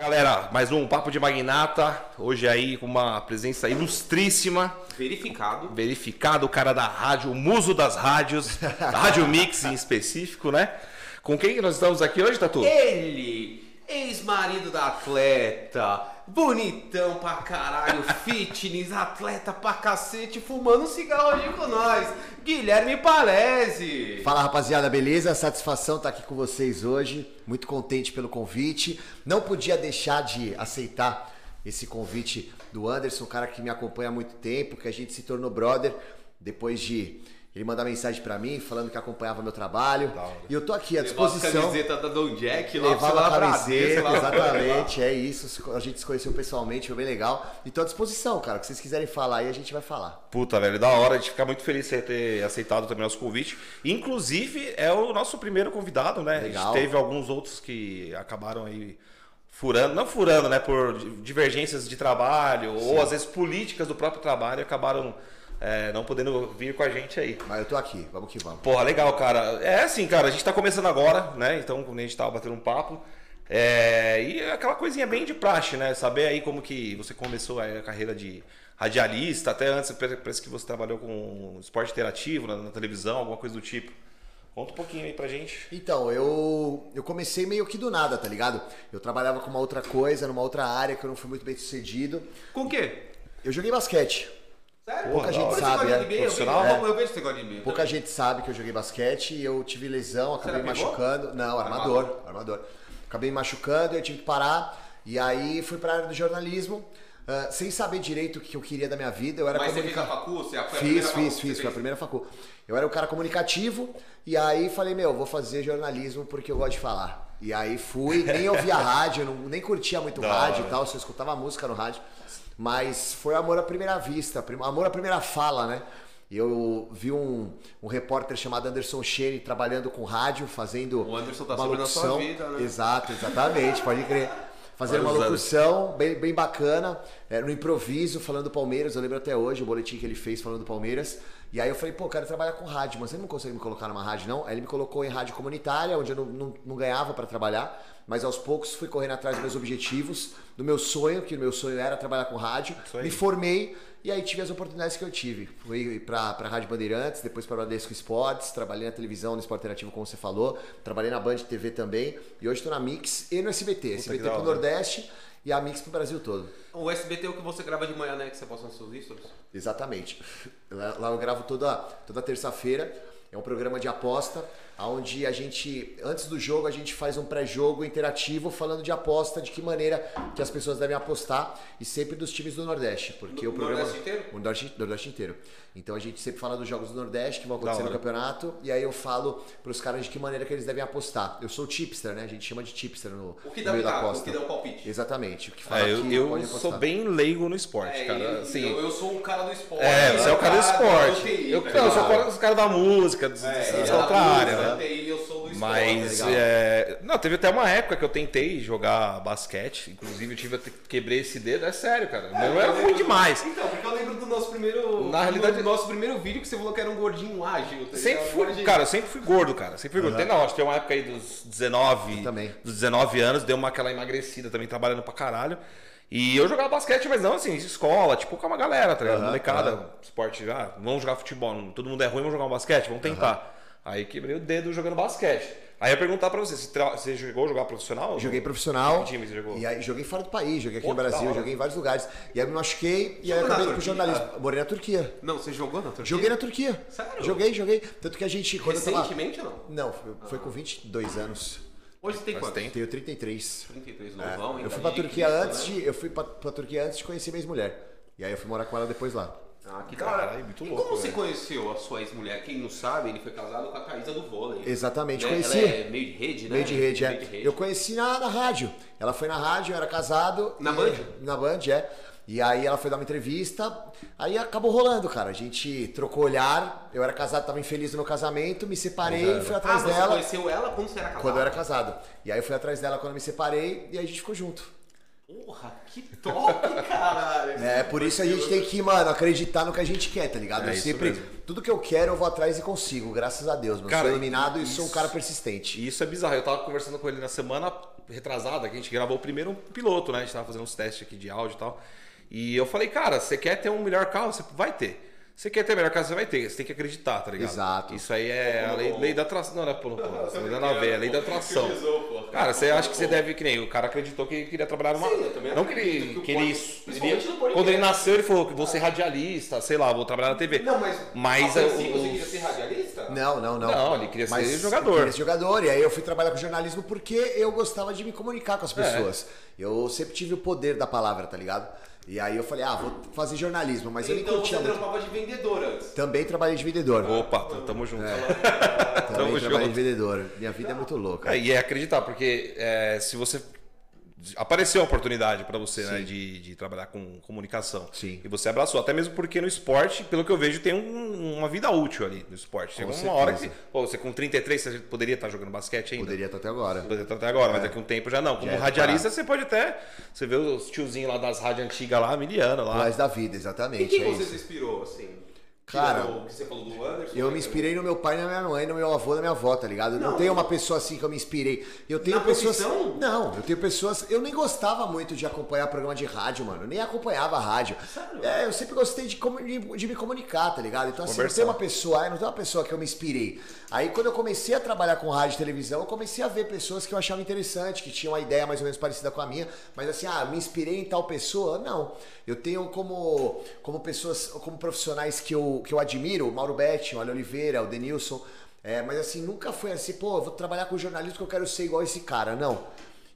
Galera, mais um Papo de Magnata. Hoje aí com uma presença ilustríssima. Verificado. Verificado, o cara da rádio, o muso das rádios, da Rádio Mix em específico, né? Com quem que nós estamos aqui hoje, Tatu? Ele, ex-marido da atleta, bonitão pra caralho, fitness, atleta pra cacete, fumando um cigarro hoje com nós, Guilherme Palese. Fala rapaziada, beleza? Satisfação estar aqui com vocês hoje. Muito contente pelo convite. Não podia deixar de aceitar esse convite do Anderson, um cara que me acompanha há muito tempo, que a gente se tornou brother depois de ele mandar mensagem pra mim falando que acompanhava meu trabalho. E eu tô aqui à Levava a disposição. camiseta da Don Jack lá, Levava a camiseta, exatamente, é isso. A gente se conheceu pessoalmente, foi bem legal. E tô à disposição, cara. O que vocês quiserem falar aí, a gente vai falar. Puta, velho, da hora. A gente fica muito feliz de ter aceitado também nosso convite. Inclusive, é o nosso primeiro convidado, né? A Legal. gente teve alguns outros que acabaram aí furando, não furando, né? Por divergências de trabalho, ou às vezes políticas do próprio trabalho, acabaram é, não podendo vir com a gente aí. Mas eu tô aqui, vamos que vamos. Porra, legal, cara. É assim, cara, a gente tá começando agora, né? Então, quando a gente tava batendo um papo. É, e é aquela coisinha bem de praxe, né? Saber aí como que você começou a carreira de radialista, até antes parece que você trabalhou com esporte interativo na, na televisão, alguma coisa do tipo. Conta um pouquinho aí pra gente. Então, eu, eu comecei meio que do nada, tá ligado? Eu trabalhava com uma outra coisa, numa outra área que eu não fui muito bem sucedido. Com o quê? Eu joguei basquete. Sério? Pouca gente sabe, gosta é. de NBA? Eu Profissional? vejo- Eu vejo que você gosta de NBA. Pouca gente sabe que eu joguei basquete e eu tive lesão, acabei me machucando. Não, armador, armador. Acabei me machucando, eu tive que parar. E aí fui pra área do jornalismo, ah, sem saber direito o que eu queria da minha vida. Eu era Mas você fez a comunica- facu? Você foi a Fiz, fiz, fiz, você foi a primeira facu. Eu era um cara comunicativo e aí falei, meu, vou fazer jornalismo porque eu gosto de falar. E aí fui, nem ouvia rádio, não, nem curtia muito Da rádio e tal, só escutava música no rádio. Mas foi amor à primeira vista, amor à primeira fala, né? Eu vi um, um repórter chamado Anderson Chene trabalhando com rádio, fazendo O Anderson tá uma sobre na sua locução. vida, né? Exato, exatamente, pode crer. Fazendo uma locução bem, bem bacana, é, no improviso, falando do Palmeiras. Eu lembro até hoje o boletim que ele fez falando do Palmeiras. E aí eu falei, pô, eu quero trabalhar com rádio, mas você não consegue me colocar numa rádio, não? Aí ele me colocou em rádio comunitária, onde eu não, não, não ganhava para trabalhar, mas aos poucos fui correndo atrás dos meus objetivos, do meu sonho, que o meu sonho era trabalhar com rádio. Me formei e aí tive as oportunidades que eu tive. Fui pra, pra Rádio Bandeirantes, depois pra Bradesco Esportes, trabalhei na televisão, no Esporte Interativo, como você falou, trabalhei na Band TV também, e hoje tô na Mix e no SBT. SBT da pro hora. Nordeste e a Mix pro Brasil todo. O SBT é o que você grava de manhã, né? Que você posta nos seus stories. Exatamente. Lá, lá eu gravo toda, toda terça-feira. É um programa de aposta, onde a gente, antes do jogo, a gente faz um pré-jogo interativo falando de aposta, de que maneira que as pessoas devem apostar, e sempre dos times do Nordeste, porque No o programa. Nordeste inteiro? O Nordeste, Nordeste inteiro. Então a gente sempre fala dos jogos do Nordeste que vão acontecer no campeonato, e aí eu falo pros caras de que maneira que eles devem apostar. Eu sou tipster, né? A gente chama de tipster no, O que no dá meio da pitaco, o aposta. que dá um palpite. Exatamente. O que fala É, eu eu pode sou bem leigo no esporte, É, cara. Assim, eu, eu sou um cara do esporte. É, você é o cara do esporte. TI, Eu, tá não, eu sou o cara- os caras da música, dos, É, dessa é outra área, né? Da TI, eu sou do esporte. Mas, legal. é... não, teve até uma época que eu tentei jogar basquete, inclusive eu tive quebrei esse dedo, é sério, cara. É, eu era ruim demais. Então, porque eu lembro do nosso primeiro. Na realidade- do nosso primeiro vídeo que você falou que era um gordinho ágil. tá Sempre fui, Gordinho. cara, eu sempre fui gordo, cara. Sempre fui gordo. Tem, não, acho que tem uma época aí dos 19, Eu também. dos 19 anos, deu uma aquela emagrecida também, trabalhando pra caralho. E eu jogava basquete, mas não assim, escola, tipo com uma galera, tá ligado? Aham, Molecada, esporte, ah, vamos jogar futebol, todo mundo é ruim, vamos jogar um basquete, vamos tentar. Aí quebrei o dedo jogando basquete. Aí eu ia perguntar pra você, você, jogou jogar profissional? Joguei profissional. Que time você jogou? E aí joguei fora do país, joguei aqui Pô, no Brasil, joguei em vários lugares. E aí me machuquei e aí acabei indo pro jornalismo. Morei na Turquia. Não, você jogou na Turquia? Joguei na Turquia. Sério? Joguei, joguei. Tanto que a gente, quando tava... Recentemente ou não? Não, foi, foi com 22 anos. Hoje você tem quanto? Tenho 33. 33 É, novão, ainda eu fui pra Turquia antes né? de. Eu fui pra, pra Turquia antes de conhecer minha ex-mulher. E aí eu fui morar com ela depois lá. Ah, que da hora. muito e louco, como você velho. conheceu a sua ex-mulher? Quem não sabe, ele foi casado com a Thaísa do vôlei. Exatamente, Né? conheci. Ela é meio de rede, né? Meio de rede, é. Meio de rede. Eu conheci na, na rádio. Ela foi na rádio, eu era casado. Na e- Band? Na Band, é. E aí ela foi dar uma entrevista, aí acabou rolando, cara. A gente trocou olhar, eu era casado, tava infeliz no meu casamento, me separei, fui Ah, atrás você dela conheceu ela quando você era casado? quando eu era casado. E aí eu fui atrás dela quando eu me separei e aí a gente ficou junto. Porra, que top, caralho. É, por isso a gente tem que, mano, acreditar no que a gente quer, tá ligado? É eu sempre. mesmo. Tudo que eu quero, eu vou atrás e consigo, graças a Deus, mano. Cara, sou iluminado e isso- sou um cara persistente. E isso é bizarro. Eu tava conversando com ele na semana retrasada, que a gente gravou primeiro um piloto, né? A gente tava fazendo uns testes aqui de áudio e tal. E eu falei, cara, você quer ter um melhor carro? Você vai ter. Você quer ter melhor carro? Você vai ter. Você tem que acreditar, tá ligado? Exato. Isso aí é a lei, lei da atração. Não, não é pô, não, pô. Lei da nave, é a lei da atração. Cara, você acha que você deve, que nem o cara acreditou que queria trabalhar numa. Sim, eu também não que ele, acredito que o que ele, pod- ele- principalmente no podcast. Quando ele nasceu, ele falou que vou ser radialista, sei lá, vou trabalhar na TV. Não, mas. Mas a é você queria ser radialista? Não, não, não. Não, ele queria ser Mas jogador. eu Queria ser jogador. E aí eu fui trabalhar com jornalismo porque eu gostava de me comunicar com as pessoas. Eu sempre tive o poder da palavra, tá ligado? E aí eu falei, ah, vou fazer jornalismo, mas eu nem Então você curtia muito. trampava de vendedor antes. Também trabalhei de vendedor. Opa, tamo junto. Também tamo trabalhei junto. de vendedor. Minha vida é muito louca. É, e é acreditar, porque é, se você. Apareceu a oportunidade pra você, né, de, de trabalhar com comunicação. Sim. E você abraçou. Até mesmo porque no esporte, pelo que eu vejo, tem um- uma vida útil ali no esporte. Chega uma hora que. Pô, você com 33, você poderia estar jogando basquete ainda? Poderia estar até agora. Poderia estar até agora, mas daqui a um tempo já não. Como Já é radialista, você pode até. Você vê os tiozinhos lá das rádios antigas lá, miliano lá. Mais da vida, E exatamente. quem é você isso. se inspirou, assim? Cara, o que você falou do Anderson. Eu me inspirei no meu pai, na minha mãe, no meu avô, na minha avó, tá ligado? Não, Não. tenho uma pessoa assim que eu me inspirei. Eu tenho Na pessoas. profissão? Não, eu tenho pessoas. Eu nem gostava muito de acompanhar programa de rádio, mano. Eu nem acompanhava a rádio. Sério? É, eu sempre gostei de, de, de me comunicar, tá ligado? Então, assim, não tem uma pessoa, ah, não tem uma pessoa que eu me inspirei. Aí quando eu comecei a trabalhar com rádio e televisão, eu comecei a ver pessoas que eu achava interessante, que tinham uma ideia mais ou menos parecida com a minha, mas assim, ah, me inspirei em tal pessoa? Não. Eu tenho como, como pessoas, como profissionais que eu, que eu admiro, o Mauro Betti, o Ale Oliveira, o Denilson. É, mas assim, nunca foi assim, pô, vou trabalhar com jornalismo que eu quero ser igual esse cara. Não.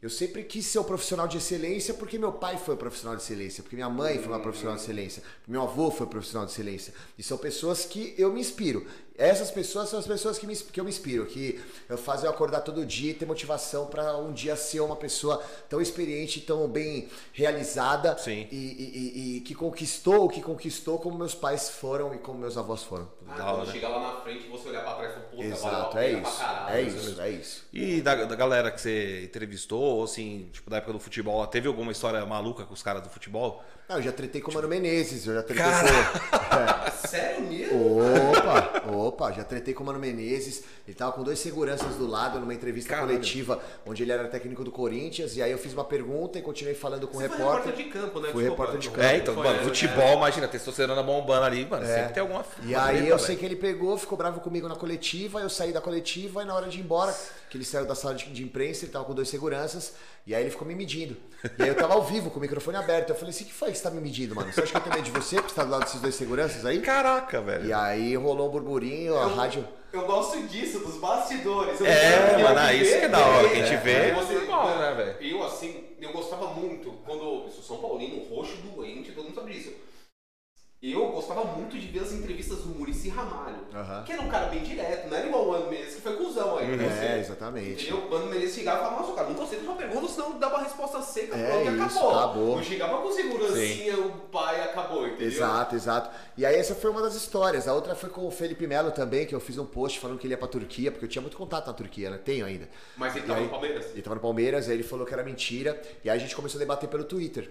Eu sempre quis ser um profissional de excelência porque meu pai foi um profissional de excelência, porque minha mãe foi uma profissional de excelência, meu avô foi um profissional de excelência. E são pessoas que eu me inspiro. Essas pessoas são as pessoas que, me, que eu me inspiro, que eu fazem eu acordar todo dia e ter motivação para um dia ser uma pessoa tão experiente, tão bem realizada Sim. E, e- e- e que conquistou o que conquistou como meus pais foram e como meus avós foram. Ah, Da hora. chegar lá na frente, você olhar pra trás e falar, puta, Exato, é isso. caralho. É isso, é isso. E da, da galera que você entrevistou, ou assim, tipo, da época do futebol, teve alguma história maluca com os caras do futebol? Ah, eu já tretei com o Mano Menezes, eu já tretei Cara. com. Sério mesmo? Opa, opa, já tretei com o Mano Menezes. Ele tava com dois seguranças do lado numa entrevista Caralho. coletiva, onde ele era técnico do Corinthians. E aí eu fiz uma pergunta e continuei falando com o Você foi repórter. repórter de campo, né? Fui Desculpa, repórter de campo. É, então, foi- mano, é, futebol, imagina, testosterona bombando ali, mano, É. sempre tem alguma. E aí eu sei que ele pegou, ficou bravo comigo na coletiva, eu saí da coletiva e na hora de ir embora, que ele saiu da sala de, de imprensa, ele tava com dois seguranças, e aí ele ficou me medindo. E aí eu tava ao vivo, com o microfone aberto. Eu falei assim, o que foi que você tá me medindo, mano? Você acha que eu tenho medo de você, porque você tá do lado desses dois seguranças aí? Caraca, velho. E aí rolou um burburinho, a Eu- rádio... Eu gosto disso, dos bastidores. Eu É, eu mano, ah, vi isso que é da hora, que a gente é, vê. é, Você, né, velho? Eu, assim, eu gostava muito, quando eu sou São Paulino, roxo, doente, todo mundo sabe disso. Eu gostava muito de ver as entrevistas do Murici Ramalho. Que era um cara bem direto, não era igual o Ano Menezes, que foi cuzão aí. você. É, exatamente. Entendeu? O Ano Menezes chegava e falava, nossa, cara, não tô aceitando sua pergunta, senão dava a resposta seca, É pronto, e isso, acabou. acabou. Não chegava com segurancinha, o pai acabou, entendeu? Exato, exato. E aí essa foi uma das histórias. A outra foi com o Felipe Melo também, que eu fiz um post falando que ele ia pra Turquia, porque eu tinha muito contato na Turquia, né? Tenho ainda. Mas ele E tava aí- no Palmeiras? Ele tava no Palmeiras, aí ele falou que era mentira. E aí a gente começou a debater pelo Twitter.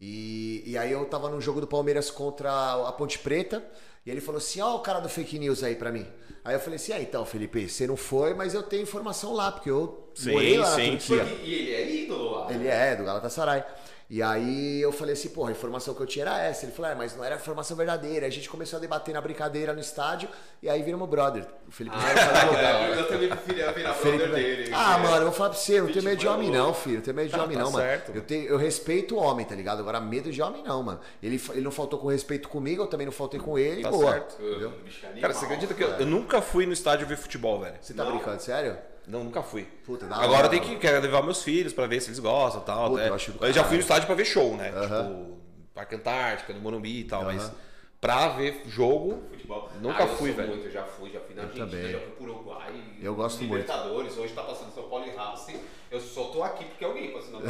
E, e aí eu tava num jogo do Palmeiras contra a Ponte Preta. E ele falou assim: Ó, o cara do fake news aí pra mim. Aí eu falei assim: Ah, então, Felipe, você não foi, mas eu tenho informação lá, porque eu Sim, morei lá sim, na sim. Turquia. E ele é ídolo lá. Ele é, do Galatasaray. E aí eu falei assim, porra, a informação que eu tinha era essa. Ele falou, é, mas não era a informação verdadeira. A gente começou a debater na brincadeira no estádio e aí viramos brother. O Felipe Melo falou, É, eu, também preferia virar Felipe brother dele. Ah, é. mano, eu vou falar pra você, eu não tenho medo de homem não, filho. Eu tenho medo de homem tá não, mano. Eu, tenho, eu respeito o homem, tá ligado? Agora, medo de homem não, mano. Ele, ele não faltou com respeito comigo, eu também não faltei com ele, Tá boa. certo. Entendeu? Cara, você acredita que eu, eu nunca fui no estádio ver futebol, velho? Você tá Não. brincando, sério? Não, nunca fui. Puta, Agora hora, tem que mano. quero levar meus filhos pra ver se eles gostam e tal. Puta, né? eu acho eu já fui no estádio pra ver show, né? Aham. Tipo, Parque Antártica, no Morumbi e tal, mas Aham. pra ver jogo, Futebol. Nunca Ah, eu fui, velho. Muito, já fui, já fui na Eu Argentina, também. já fui pro Uruguai. Eu gosto muito. Libertadores, hoje tá passando São Paulo e Racing. Eu só tô aqui porque alguém, senão...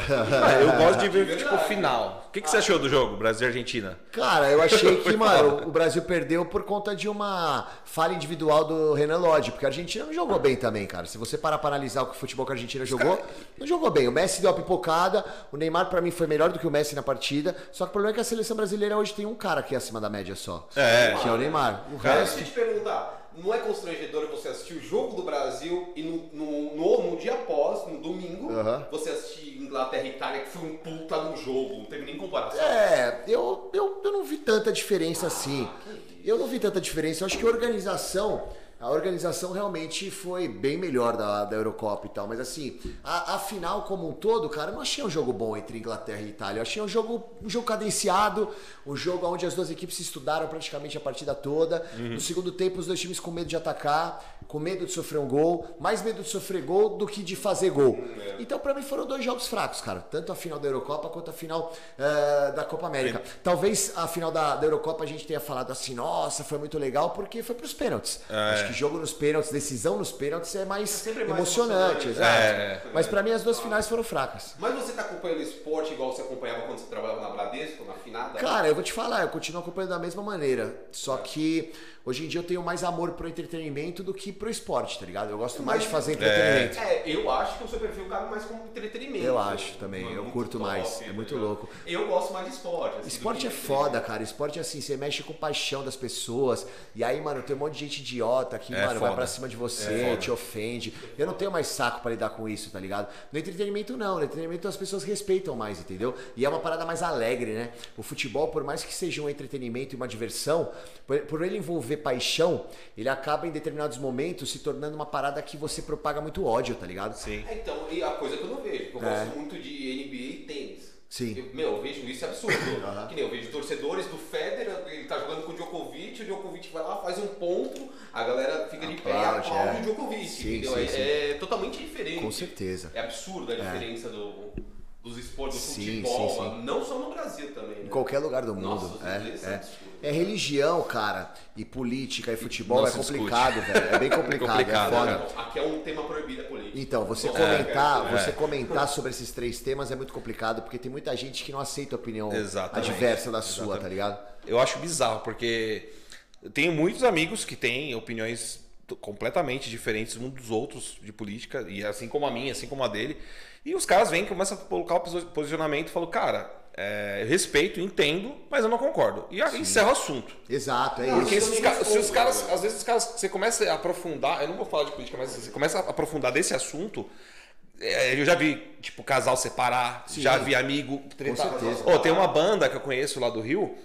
Ah, eu gosto de ver, tipo, verdade. final. O que, que você achou do jogo, Brasil e Argentina? Cara, eu achei que, mano, o Brasil perdeu por conta de uma falha individual do Renan Lodge, porque a Argentina não jogou bem também, cara. Se você parar pra analisar o que o futebol que a Argentina jogou, não jogou bem. O Messi deu a pipocada, o Neymar pra mim foi melhor do que o Messi na partida, só que o problema é que a seleção brasileira hoje tem um cara aqui acima da média só. É. Que é o Neymar. O Cara, resto... deixa eu te perguntar, não é constrangedor você assistir o jogo do Brasil e no, no, no, no dia após, no domingo, Aham. você assistir Inglaterra e Itália, que foi um puta no jogo, não teve nem comparação. É, eu, eu, eu não vi tanta diferença assim. Eu não vi tanta diferença. Eu acho que a organização, a organização realmente foi bem melhor da, da Eurocopa e tal. Mas assim, a, a final como um todo, cara, eu não achei um jogo bom entre Inglaterra e Itália. Eu achei um jogo, um jogo cadenciado, um jogo onde as duas equipes se estudaram praticamente a partida toda. No segundo tempo, os dois times com medo de atacar, com medo de sofrer um gol, mais medo de sofrer gol do que de fazer gol. Então, pra mim, foram dois jogos fracos, cara. Tanto a final da Eurocopa quanto a final eh, da Copa América. Talvez a final da, da Eurocopa a gente tenha falado assim, nossa, foi muito legal, porque foi pros pênaltis. Acho que jogo nos pênaltis, decisão nos pênaltis é mais mais emocionante, emocionante. exato. É. Mas pra mim as duas finais foram fracas. Mas você tá acompanhando esporte igual você acompanhava quando você trabalhava na Bradesco, na finada? Cara, eu vou te falar, eu continuo acompanhando da mesma maneira. Só que hoje em dia eu tenho mais amor pro entretenimento do que pro esporte, tá ligado? Eu gosto mais de fazer entretenimento. É, eu acho que o seu perfil cabe mais como entretenimento. Eu acho também, é eu curto top, mais, é tá muito louco. Eu gosto mais de esporte. assim, Esporte é foda, cara. Esporte é assim, você mexe com paixão das pessoas. E aí, mano, tem um monte de gente idiota que, É mano, vai foda. pra cima de você, É te ofende. Eu não tenho mais saco pra lidar com isso, tá ligado? No entretenimento, não. No entretenimento as pessoas respeitam mais, entendeu? E é uma parada mais alegre, né? O futebol, por mais que seja um entretenimento e uma diversão, por, por ele envolver paixão, ele acaba em determinados momentos se tornando uma parada que você propaga muito ódio, tá ligado? Sim. É, Então, e a coisa que eu não vejo, porque eu É. gosto muito de NBA e tênis. Sim. Eu, meu, eu vejo isso é absurdo. Que nem eu vejo torcedores do Federer, ele tá jogando com o Djokovic, o Djokovic vai lá, faz um ponto, a galera fica de pé e Aplaude, é. o Djokovic, Sim, entendeu? sim, é, sim. é totalmente diferente. Com certeza. É absurdo a diferença do, dos esportes do Sim, futebol, sim, sim. mano. não só no Brasil também, né? Em qualquer lugar do mundo. Nossa, é, é. absurdos. É religião, cara, e política e futebol Não é se discute. complicado, velho. É bem complicado, complicado, é foda. né? Aqui é um tema proibido a política. Então, você É, comentar, é. você comentar sobre esses três temas é muito complicado, porque tem muita gente que não aceita a opinião Exatamente. adversa da sua, Exatamente. tá ligado? Eu acho bizarro, porque eu tenho muitos amigos que têm opiniões completamente diferentes uns dos outros de política, e assim como a minha, assim como a dele. E os caras vêm, começam a colocar o posi- posicionamento e falam, cara, é, respeito, entendo, mas eu não concordo. E aí encerra o assunto. Exato, é Não, Porque isso. esses também ca- se os caras, às vezes os caras, você começa a aprofundar, eu não vou falar de política, mas você começa a aprofundar desse assunto. é, eu já vi, tipo, casal separar, já vi amigo tretar. certeza. Ô, tem uma banda que eu conheço lá do Rio,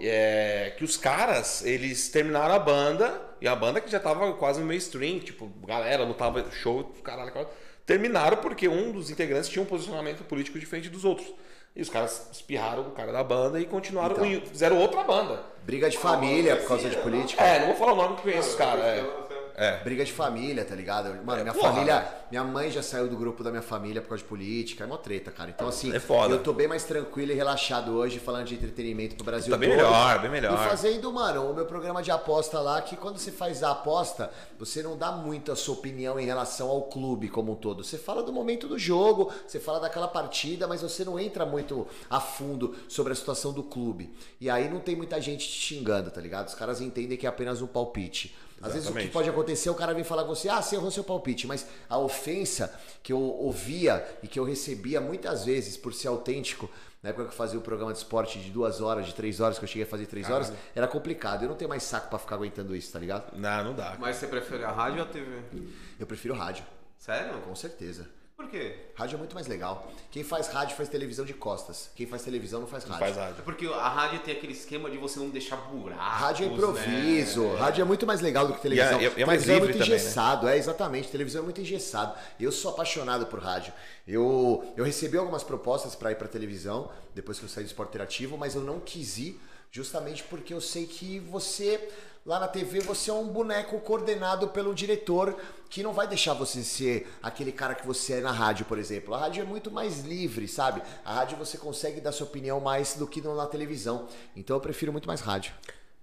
é, que os caras, eles terminaram a banda, e a banda que já tava quase no mainstream, tipo, galera, lutava show, caralho, caralho, terminaram porque um dos integrantes tinha um posicionamento político diferente dos outros. E os caras espirraram o cara da banda e continuaram, Então. e fizeram outra banda. Briga de família por causa de política. É, não vou falar o nome que conheço os caras. É. É. Briga de família, tá ligado? Mano, minha porra, família. Minha mãe já saiu do grupo da minha família por causa de política. É uma treta, cara. Então, assim, É foda. eu tô bem mais tranquilo e relaxado hoje, falando de entretenimento pro Brasil Tá bem todo. melhor, bem melhor. E fazendo, mano, o meu programa de aposta lá, que quando você faz a aposta, você não dá muito a sua opinião em relação ao clube como um todo. Você fala do momento do jogo, você fala daquela partida, mas você não entra muito a fundo sobre a situação do clube. E aí não tem muita gente te xingando, tá ligado? Os caras entendem que é apenas um palpite. Às vezes o que pode acontecer, o cara vem falar com você, ah, você errou seu palpite, mas a ofensa que eu ouvia e que eu recebia muitas vezes por ser autêntico, na época que eu fazia o programa de esporte de duas horas, de três horas, que eu cheguei a fazer três horas, era complicado. Eu não tenho mais saco pra ficar aguentando isso, tá ligado? Não, não dá. Mas você prefere a rádio ou a TV? Eu prefiro rádio, Sério? com certeza. Por quê? Rádio é muito mais legal. Quem faz rádio faz televisão de costas. Quem faz televisão não faz rádio. Faz É rádio. porque a rádio tem aquele esquema de você não deixar buracos. Rádio é improviso, né? rádio é muito mais legal do que televisão. E é- e é mais televisão livre muito também, né? engessado, é exatamente. Televisão é muito engessado. Eu sou apaixonado por rádio. Eu, eu recebi algumas propostas para ir para televisão depois que eu saí do esporte interativo, mas eu não quis ir justamente porque eu sei que você lá na TV você é um boneco coordenado pelo diretor que não vai deixar você ser aquele cara que você é na rádio, por exemplo. A rádio é muito mais livre, sabe? A rádio você consegue dar sua opinião mais do que na televisão. Então eu prefiro muito mais rádio.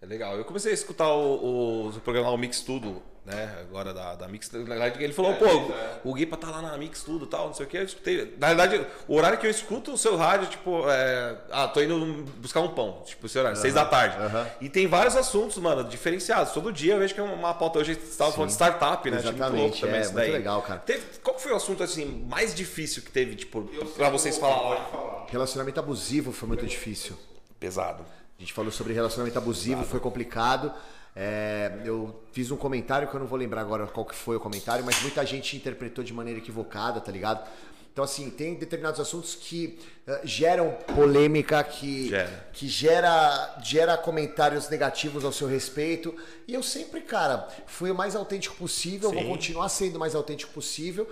É legal. Eu comecei a escutar o, o, o programa o Mix Tudo, né? Agora da, da Mix. Na verdade, ele falou, É, pô, é. o Guipa tá lá na Mix Tudo e tal, não sei o que. Eu escutei. Na verdade, o horário que eu escuto o seu rádio, tipo, é. Ah, tô indo buscar um pão. Tipo, esse horário, seis da tarde. aham. E tem vários assuntos, mano, diferenciados. Todo dia eu vejo que é uma pauta. Hoje você estava falando de startup, né? Achei muito Exatamente, louco também é, isso muito daí. legal, cara. Teve- qual foi o assunto assim mais difícil que teve, tipo, Eu pra vocês falar lá? falar. Relacionamento abusivo foi muito difícil. Pesado. A gente falou sobre relacionamento abusivo, foi complicado. É, eu fiz um comentário que eu não vou lembrar agora qual que foi o comentário, mas muita gente interpretou de maneira equivocada, tá ligado? Então, assim, tem determinados assuntos que eh, geram polêmica, que Gera. que gera, gera comentários negativos ao seu respeito. E eu sempre, cara, fui o mais autêntico possível, vou Sim. continuar sendo o mais autêntico possível.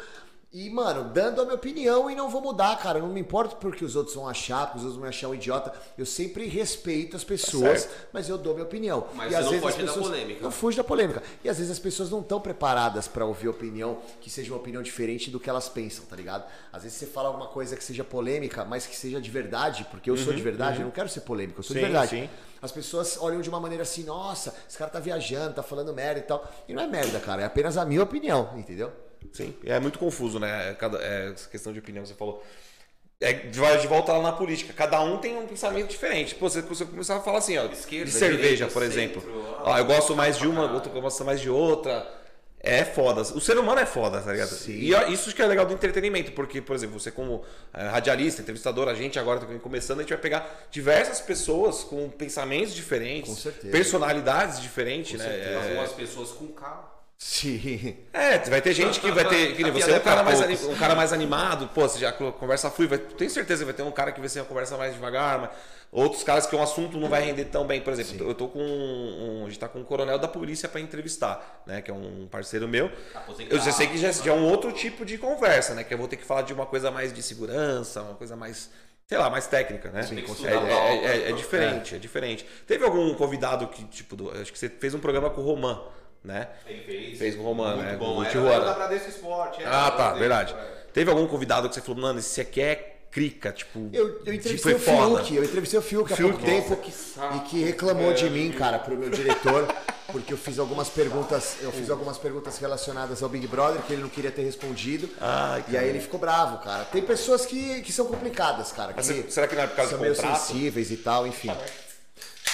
E, mano, dando a minha opinião e não vou mudar, cara. Não me importa porque os outros vão achar, porque os outros vão achar um idiota. Eu sempre respeito as pessoas, Tá mas eu dou minha opinião. Mas e às não vezes as foge da pessoas polêmica. não fuge da polêmica. E às vezes as pessoas não estão preparadas pra ouvir opinião que seja uma opinião diferente do que elas pensam, tá ligado? Às vezes você fala alguma coisa que seja polêmica, mas que seja de verdade, porque eu sou de verdade, eu não quero ser polêmico, eu sou de Uhum, Sim, verdade. sim. As pessoas olham de uma maneira assim, nossa, esse cara tá viajando, tá falando merda e tal. E não é merda, cara, é apenas a minha opinião, entendeu? Sim, é muito confuso, né? Cada, é, essa questão de opinião que você falou. É, vai de volta lá na política. Cada um tem um pensamento diferente. Pô, você, você começava a falar assim, ó, Esquerda, de cerveja, direita, por centro, exemplo. Ó, eu gosto mais de uma, outra gosta mais de outra. É foda. O ser humano é foda, tá ligado? Sim. E isso que é legal do entretenimento, porque, por exemplo, você como eh, radialista, entrevistador, a gente agora tá começando, a gente vai pegar diversas pessoas com pensamentos diferentes, Com personalidades diferentes, né? certeza. É, Algumas pessoas com carro. Sim. é, vai ter gente que vai ter. Que você é um é cara, mais, poucos. um cara mais animado, pô, você já conversa flui, vai, tenho certeza que vai ter um cara que vai ser uma conversa mais devagar, mas outros caras que um assunto não vai render tão bem. Por exemplo, eu tô com um. A gente tá com um coronel da polícia pra entrevistar, né? Que é um parceiro meu. Eu já sei que já, já é um outro tipo de conversa, né? Que eu vou ter que falar de uma coisa mais de segurança, uma coisa mais. Sei lá, mais técnica, né? Tem que é, é- é- é né? diferente, é diferente. Teve algum convidado que, tipo, do- acho que você fez um programa com o Roman, né? Ele fez. Fez com o Roman, Muito né? bom. Era, era da Bradesco Esporte. era Ah, tá, Bradesco, verdade. é. Teve algum convidado que você falou, mano, esse aqui é crica, tipo. Eu, eu entrevistei o. Fiuk, eu entrevistei o Fiuk há pouco tempo nossa, que saco, e que reclamou de mim, cara, pro meu diretor, porque eu fiz algumas perguntas, eu fiz algumas perguntas relacionadas ao Big Brother que ele não queria ter respondido. Ai, e aí ele ficou bravo, cara. Tem pessoas que, que são complicadas, cara. Que será que não é por causa são do meio contrato? sensíveis e tal, enfim.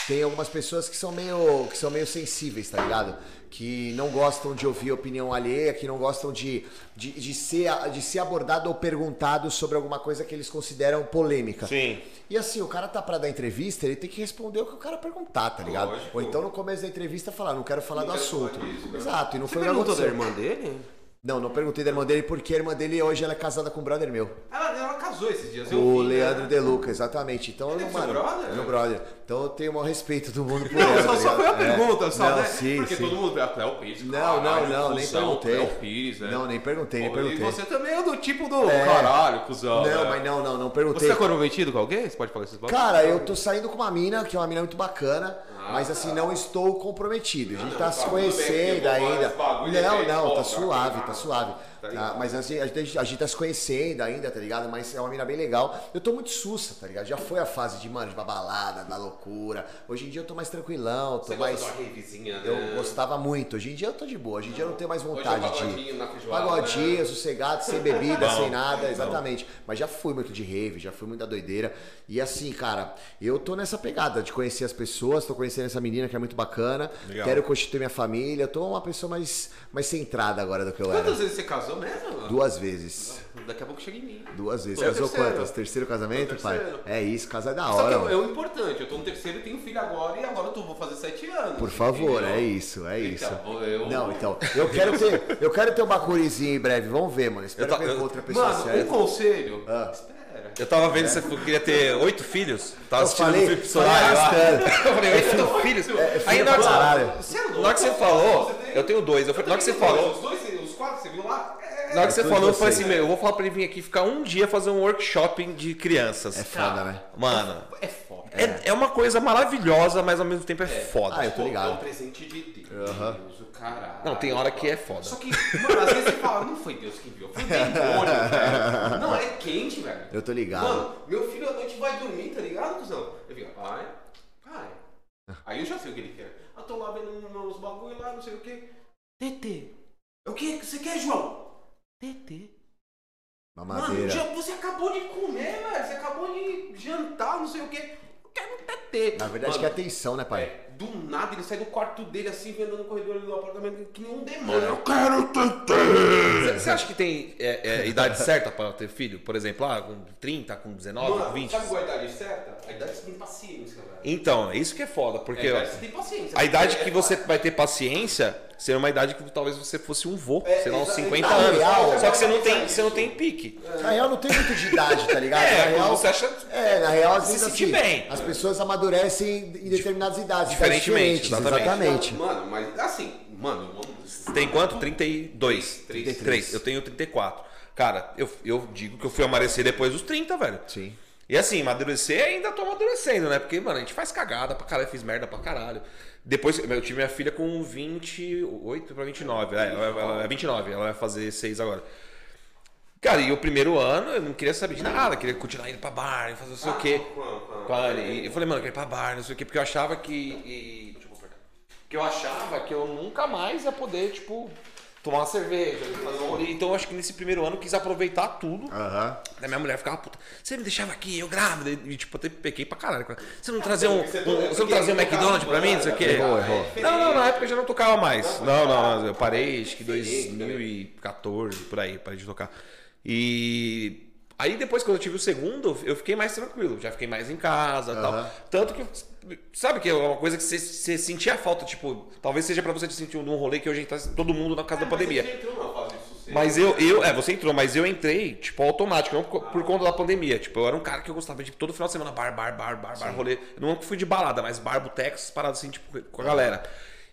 Tem algumas pessoas que são meio que são meio sensíveis, tá ligado? Que não gostam de ouvir opinião alheia, que não gostam de, de, de, ser, de ser abordado ou perguntado sobre alguma coisa que eles consideram polêmica. Sim. E assim, o cara tá pra dar entrevista, ele tem que responder o que o cara perguntar, tá ligado? Lógico. Ou então no começo da entrevista falar, não quero falar Não do quero falar assunto. disso, né? Exato, e não Você foi o que da irmã dele? Não, não perguntei da irmã dele porque a irmã dele hoje ela é casada com um brother meu. Ela, ela casou esses dias. eu O vi, né? Leandro De Luca, exatamente. Então eu Ele é seu mano. brother? É meu brother. Então eu tenho o maior respeito do mundo por Não, ela. só, tá só foi a ligado? É. pergunta, só, não, né? Sim, Porque sim. todo mundo é Cléo Pires. Não, não, caralho, não, nem cuzão, perguntei. Cléo Pires, né? Não, nem perguntei, nem perguntei. E você também é do tipo do É. caralho, cuzão. Não, né? mas não, não, não Você perguntei. tá comprometido com alguém? Você pode falar esses bagulhos? Cara, eu tô saindo com uma mina, que é uma mina muito bacana, Ah, mas assim, tá. não estou comprometido. A gente Não, tá tá se conhecendo ainda. Não, não, tá suave, queimado. tá suave. Tá Ah, ligado. mas assim, a gente, a gente tá se conhecendo ainda, tá ligado? Mas é uma mina bem legal. Eu tô muito sussa, tá ligado? Já foi a fase de, mano, de uma balada, da loucura. Hoje em dia eu tô mais tranquilão, tô Você mais. gosta de uma né? Eu gostava muito. Hoje em dia eu tô de boa. Hoje em dia eu não tenho mais Hoje é vontade um de. pagodinho na feijoada, Pagodinho, né? sossegado, sem bebida, Bom, sem nada, bom. exatamente. Mas já fui muito de rave, já fui muito da doideira. E assim, cara, eu tô nessa pegada de conhecer as pessoas, tô conhecendo essa menina que é muito bacana. Legal. Quero constituir minha família. Tô uma pessoa mais, mais centrada agora do que eu era. Quantas vezes você casou mesmo? Duas vezes. Daqui a pouco chega em mim. Duas vezes. Tô Casou terceiro. quantas? Terceiro casamento, Tô pai? terceiro. É isso, casa é da Só que hora. é, mano. é o importante, eu tô no terceiro e tenho filho agora e agora eu tô, vou fazer sete anos. Por favor, entendeu? é isso, é isso. Então, eu- Não, então, eu quero ter, eu quero ter um bacurizinho em breve, vamos ver, mano. Espero Eu tá- ver eu- com outra pessoa Mano, um certa. conselho. Ah. Espera. Eu tava vendo que você queria ter oito filhos. Tava Eu assistindo falei- o Felipe lá. arrastando. Eu falei, oito filhos? é filho Aí na hora que você- caralho. Você é louco? na hora que você falou, eu tenho dois. Eu falei- Na hora que você falou, dois, Os dois, os quatro, você viu lá? É, na hora que você tudo falou, eu falei você. assim, meu, eu vou falar pra ele vir aqui ficar um dia fazer um workshop de crianças. É foda, né? Mano, é foda. é, é uma coisa maravilhosa, mas ao mesmo tempo é foda. Ah, eu tô ligado. É um presente de Deus, Aham. o caralho. Não, tem hora que é foda. Só que, mano, às vezes você fala, não foi Deus que enviou, foi o demônio, velho. Não, é quente, velho. Eu tô ligado. Mano, meu filho à noite vai dormir, tá ligado, cuzão? Eu fico, pai, pai. Aí eu já sei o que ele quer. TT. O que você quer, João? Mano, Mamadeira. já- você acabou de comer, velho. Você acabou de jantar, não sei o quê. Eu quero um TT. Na verdade, Mano, que é atenção, né, pai? é, do nada ele sai do quarto dele assim, vendo no corredor do apartamento que nem um demônio. Eu quero TT. Você- Você acha que tem é, é, idade certa pra ter filho? Por exemplo, ah, com 30, com 19, com Mano, 20? sabe qual é a idade certa? A idade que você tem paciência, velho. Então, é isso que é foda, porque É a idade que você tem paciência. a idade que é você fácil. vai ter paciência seria uma idade que talvez você fosse um vô, É, sei lá, uns exa- 50 na anos. real, Só que você não tem, você não tem pique. Na real, não tem muito de idade, tá ligado? É, na real, você acha- É, na real, às se vezes sentir assim, bem. as pessoas amadurecem em determinadas idades. Diferentemente, exatamente. exatamente. Mano, mas assim, mano, vamos. Tem quanto? 32. 33. 33. Eu tenho 34. Cara, eu, eu digo que eu fui amadurecer depois dos 30, velho. Sim. E assim, amadurecer ainda tô amadurecendo, né? Porque, mano, a gente faz cagada pra caralho, eu fiz merda pra caralho. Depois, eu tive minha filha com 28 pra 29. É, ela, ela é 29, ela vai fazer 6 agora. Cara, e o primeiro ano eu não queria saber de nada, queria continuar indo pra bar, fazer não sei o quê. Com a Anne. E eu falei, mano, eu queria ir pra bar, não sei o quê, porque eu achava que. e- deixa eu apertar. Que eu achava que eu nunca mais ia poder, tipo, tomar uma cerveja, fazer um. Então eu acho que nesse primeiro ano eu quis aproveitar tudo. Aham. Daí minha mulher ficava puta. Você me deixava aqui, eu grávida. E tipo, eu até pequei pra caralho. Você não trazia um. um- você não trazia um McDonald's pra mim? Não sei o quê. Errou, errou. Não, não, na época eu já não tocava mais. Não, não, eu parei, acho que 2014, por aí, parei de tocar. E. Aí depois, quando eu tive o segundo, eu fiquei mais tranquilo, já fiquei mais em casa e tal. Tanto que, sabe que é uma coisa que você, você sentia falta, tipo, talvez seja pra você te sentir num rolê que hoje tá todo mundo na casa da pandemia. Você entrou numa fase de sucesso. Mas eu, eu, é, você entrou, mas eu entrei, tipo, automático, não por, por conta da pandemia. Tipo, eu era um cara que eu gostava de todo final de semana, bar, bar, bar, bar, bar, rolê. Eu nunca fui de balada, mas bar, botex, paradas assim, tipo, com a galera.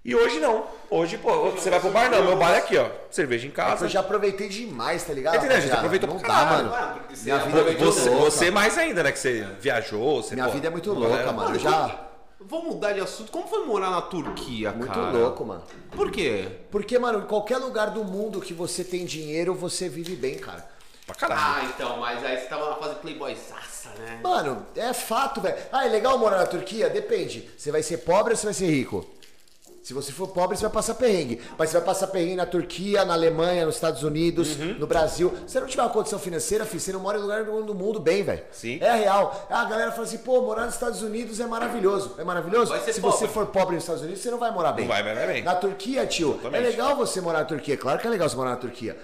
E hoje não. Hoje, pô, você vai pro bar, não. Meu bar é aqui, ó. Cerveja em É casa. eu já aproveitei demais, tá ligado? Entendeu? A gente aproveitou Não pra dá, caralho. mano. Porque você Minha vida é muito Você, louca. você mais ainda, né? Que você viajou, você Minha pô, vida é muito louca, galera- mano. Eu já. Vamos mudar de assunto. Como foi morar na Turquia, Muito cara? louco, mano. Por quê? Porque, mano, em qualquer lugar do mundo que você tem dinheiro, você vive bem, cara. Pra caralho. Ah, então, mas aí você tava na fase playboyzaça, né? Mano, é fato, velho. Ah, é legal morar na Turquia? Depende. Você vai ser pobre ou você vai ser rico? Se você for pobre, você vai passar perrengue. Mas você vai passar perrengue na Turquia, na Alemanha, nos Estados Unidos, Uhum. no Brasil. Se você não tiver uma condição financeira, filho, você não mora em lugar do mundo bem, velho. Sim. É real. Ah, a galera fala assim, pô, morar nos Estados Unidos é maravilhoso. É maravilhoso? Vai Se pobre. você for pobre nos Estados Unidos, você não vai morar bem. Não vai morar bem. Na Turquia, tio, Exatamente. é legal você morar na Turquia. Claro que é legal você morar na Turquia.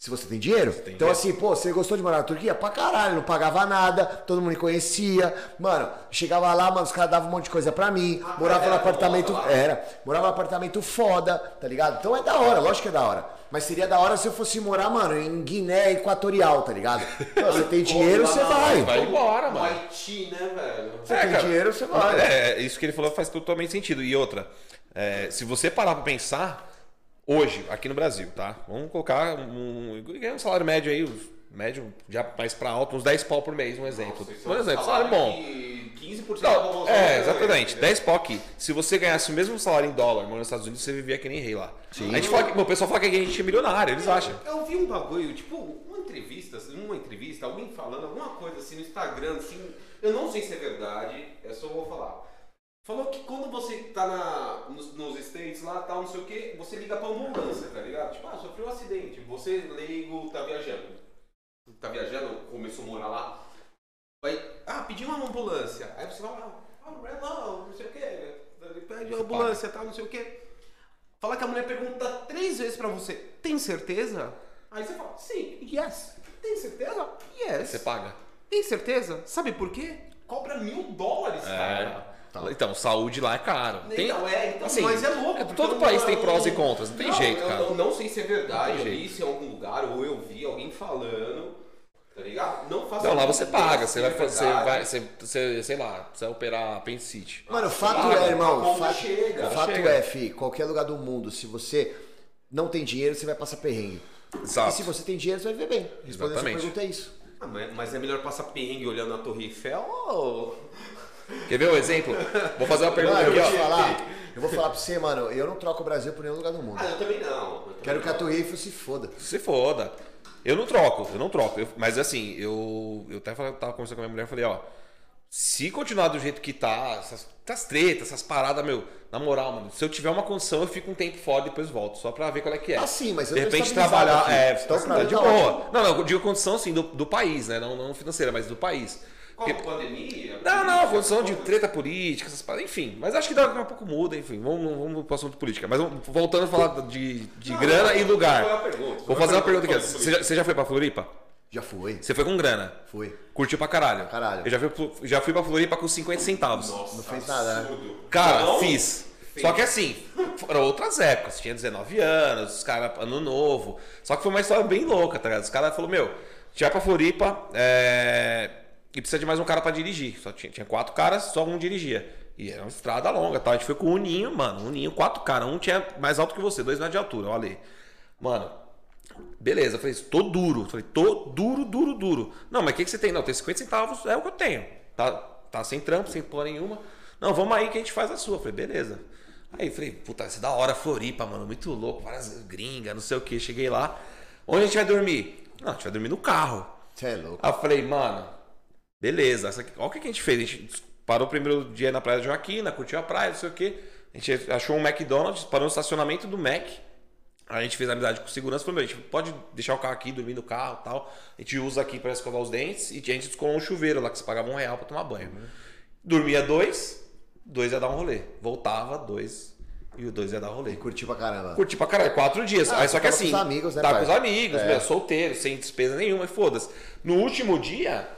Se você tem dinheiro. tem então, dinheiro. assim, pô, você gostou de morar na Turquia? Pra caralho, não pagava nada, todo mundo me conhecia. Mano, chegava lá, mano, os caras davam um monte de coisa pra mim. morava era num apartamento. Era. Morava num apartamento foda, tá ligado? Então é da hora, lógico que é da hora. Mas seria da hora se eu fosse morar, mano, em Guiné Equatorial, tá ligado? Pô, você tem dinheiro, você vai. Vai embora, mano. No Haiti, né, velho? Você tem dinheiro, você vai. É, isso que ele falou faz totalmente sentido. E outra, é, se você parar pra pensar, hoje, aqui no Brasil, tá? Vamos colocar um, um salário médio aí, médio já mais pra alto, uns 10 pau por mês, um exemplo. Um exemplo, salário bom. Que 15% da Não, é, ganha, exatamente. entendeu? 10 pau aqui. Se você ganhasse o mesmo salário em dólar morando nos Estados Unidos, você vivia que nem rei lá. A gente fala que, o pessoal fala que a gente é milionário, eles acham. Eu vi um bagulho, tipo, uma entrevista, assim, uma entrevista, alguém falando alguma coisa assim no Instagram, assim, eu não sei se é verdade, eu só vou falar. Falou que quando você tá na, nos, nos States lá, tal, não sei o que, você liga pra ambulância, tá ligado? Tipo, ah, sofreu um acidente, você leigo, tá viajando. Tá viajando, começou a morar lá. Vai, ah, pediu uma ambulância. Aí você vai lá, ah, não, não sei o que, pede uma ambulância, tal, não sei o que. Fala que a mulher pergunta três vezes pra você, tem certeza? Aí você fala, sim, yes. Tem certeza? Yes. Você paga. Tem certeza? Sabe por quê? Cobra mil dólares, cara. Então, saúde lá é caro. Tem, Então, é, então, assim, mas é louco. é, todo país não- tem prós e não- contras, não tem jeito, eu, cara. Eu não sei se é verdade, Não eu vi jeito. isso em algum lugar, ou eu vi alguém falando, tá ligado? Não faça Não, lá você paga, é você vai fazer, verdade. vai, você, você, sei lá, você vai operar apendicite. Mano, o fato Paga, é, a irmão, conta fato, chega. o fato Chega. é, fi, qualquer lugar do mundo, se você não tem dinheiro, você vai passar perrengue. Exato. E se você tem dinheiro, você vai viver bem. Respondendo a sua Exatamente. pergunta é isso. Ah, mas, mas é melhor passar perrengue olhando a Torre Eiffel ou... Quer ver o exemplo? Vou fazer uma pergunta Mano, eu aqui, vou ó. falar, eu vou falar pra você, mano, eu não troco o Brasil por nenhum lugar do mundo. Ah, eu também não. eu também Quero que a não. Eiffel se foda. Se foda. Eu não troco, eu não troco. Eu- mas assim, eu, eu até falei- tava conversando com a minha mulher e falei, ó. se continuar do jeito que tá, essas, essas tretas, essas paradas, meu, na moral, mano, se eu tiver uma condição, eu fico um tempo fora e depois volto, só pra ver qual é que é. Ah, sim, mas eu De repente trabalhar, aqui. é, Então, tá, pra mim de tá boa. ótimo. Não, não, eu digo condição, assim, do, do país, né, não, não financeira, mas do país. Como Porque- pandemia? não, não, condição de treta política, essas paradas, enfim. Mas acho que daqui a pouco muda, enfim. Vamos, vamos pro assunto política. Mas vamos- voltando a falar de, de grana e lugar. Vou fazer uma pergunta pergunta, aqui. Você já, você já foi pra Floripa? Já foi. Você foi com grana. Foi. Curtiu pra caralho. Caralho. Eu já fui, pro- já fui pra Floripa com 50 centavos. Nossa, Não fez nada, né? Cara, Não, fiz. Só que assim, foram outras épocas. Tinha 19 anos, os caras, ano novo. Só que foi uma história bem louca, tá ligado? Os caras falaram, meu, vai pra Floripa é, e precisa de mais um cara pra dirigir. Só tinha, tinha quatro caras, só um dirigia. E era uma estrada longa, tá? A gente foi com o Ninho, mano. Um Ninho, quatro caras. Um tinha mais alto que você, dois metros de altura, olha aí. Mano, beleza. Eu falei, tô duro. Eu falei, tô duro, duro, duro. Não, mas o que, que você tem? Não, tem 50 centavos, é o que eu tenho. Tá, tá sem trampo, sem porra nenhuma. Não, vamos aí que a gente faz a sua. Eu falei, beleza. Aí falei, puta, isso é da hora, Floripa, mano, muito louco, várias gringas, não sei o que. Cheguei lá. Onde a gente vai dormir? Não, a gente vai dormir no carro. Você é louco. Aí eu falei, mano, beleza. Essa aqui, olha o que a gente fez. A gente parou o primeiro dia na Praia de Joaquina, curtiu a praia, não sei o quê. A gente achou um McDonald's, parou no estacionamento do Mac. A gente fez amizade com segurança, falou, meu, a gente pode deixar o carro aqui, dormir no carro e tal. A gente usa aqui para escovar os dentes. E a gente descolou um chuveiro lá que você pagava um real pra tomar banho. Dormia dois, dois ia dar um rolê. Voltava, dois, e o dois ia dar rolê. Curtiu pra caramba. Curti pra caralho, quatro dias. Ah, Aí só você que assim. com os amigos, né, pai? com os amigos, É. meu, solteiro, sem despesa nenhuma, e foda-se. No último dia,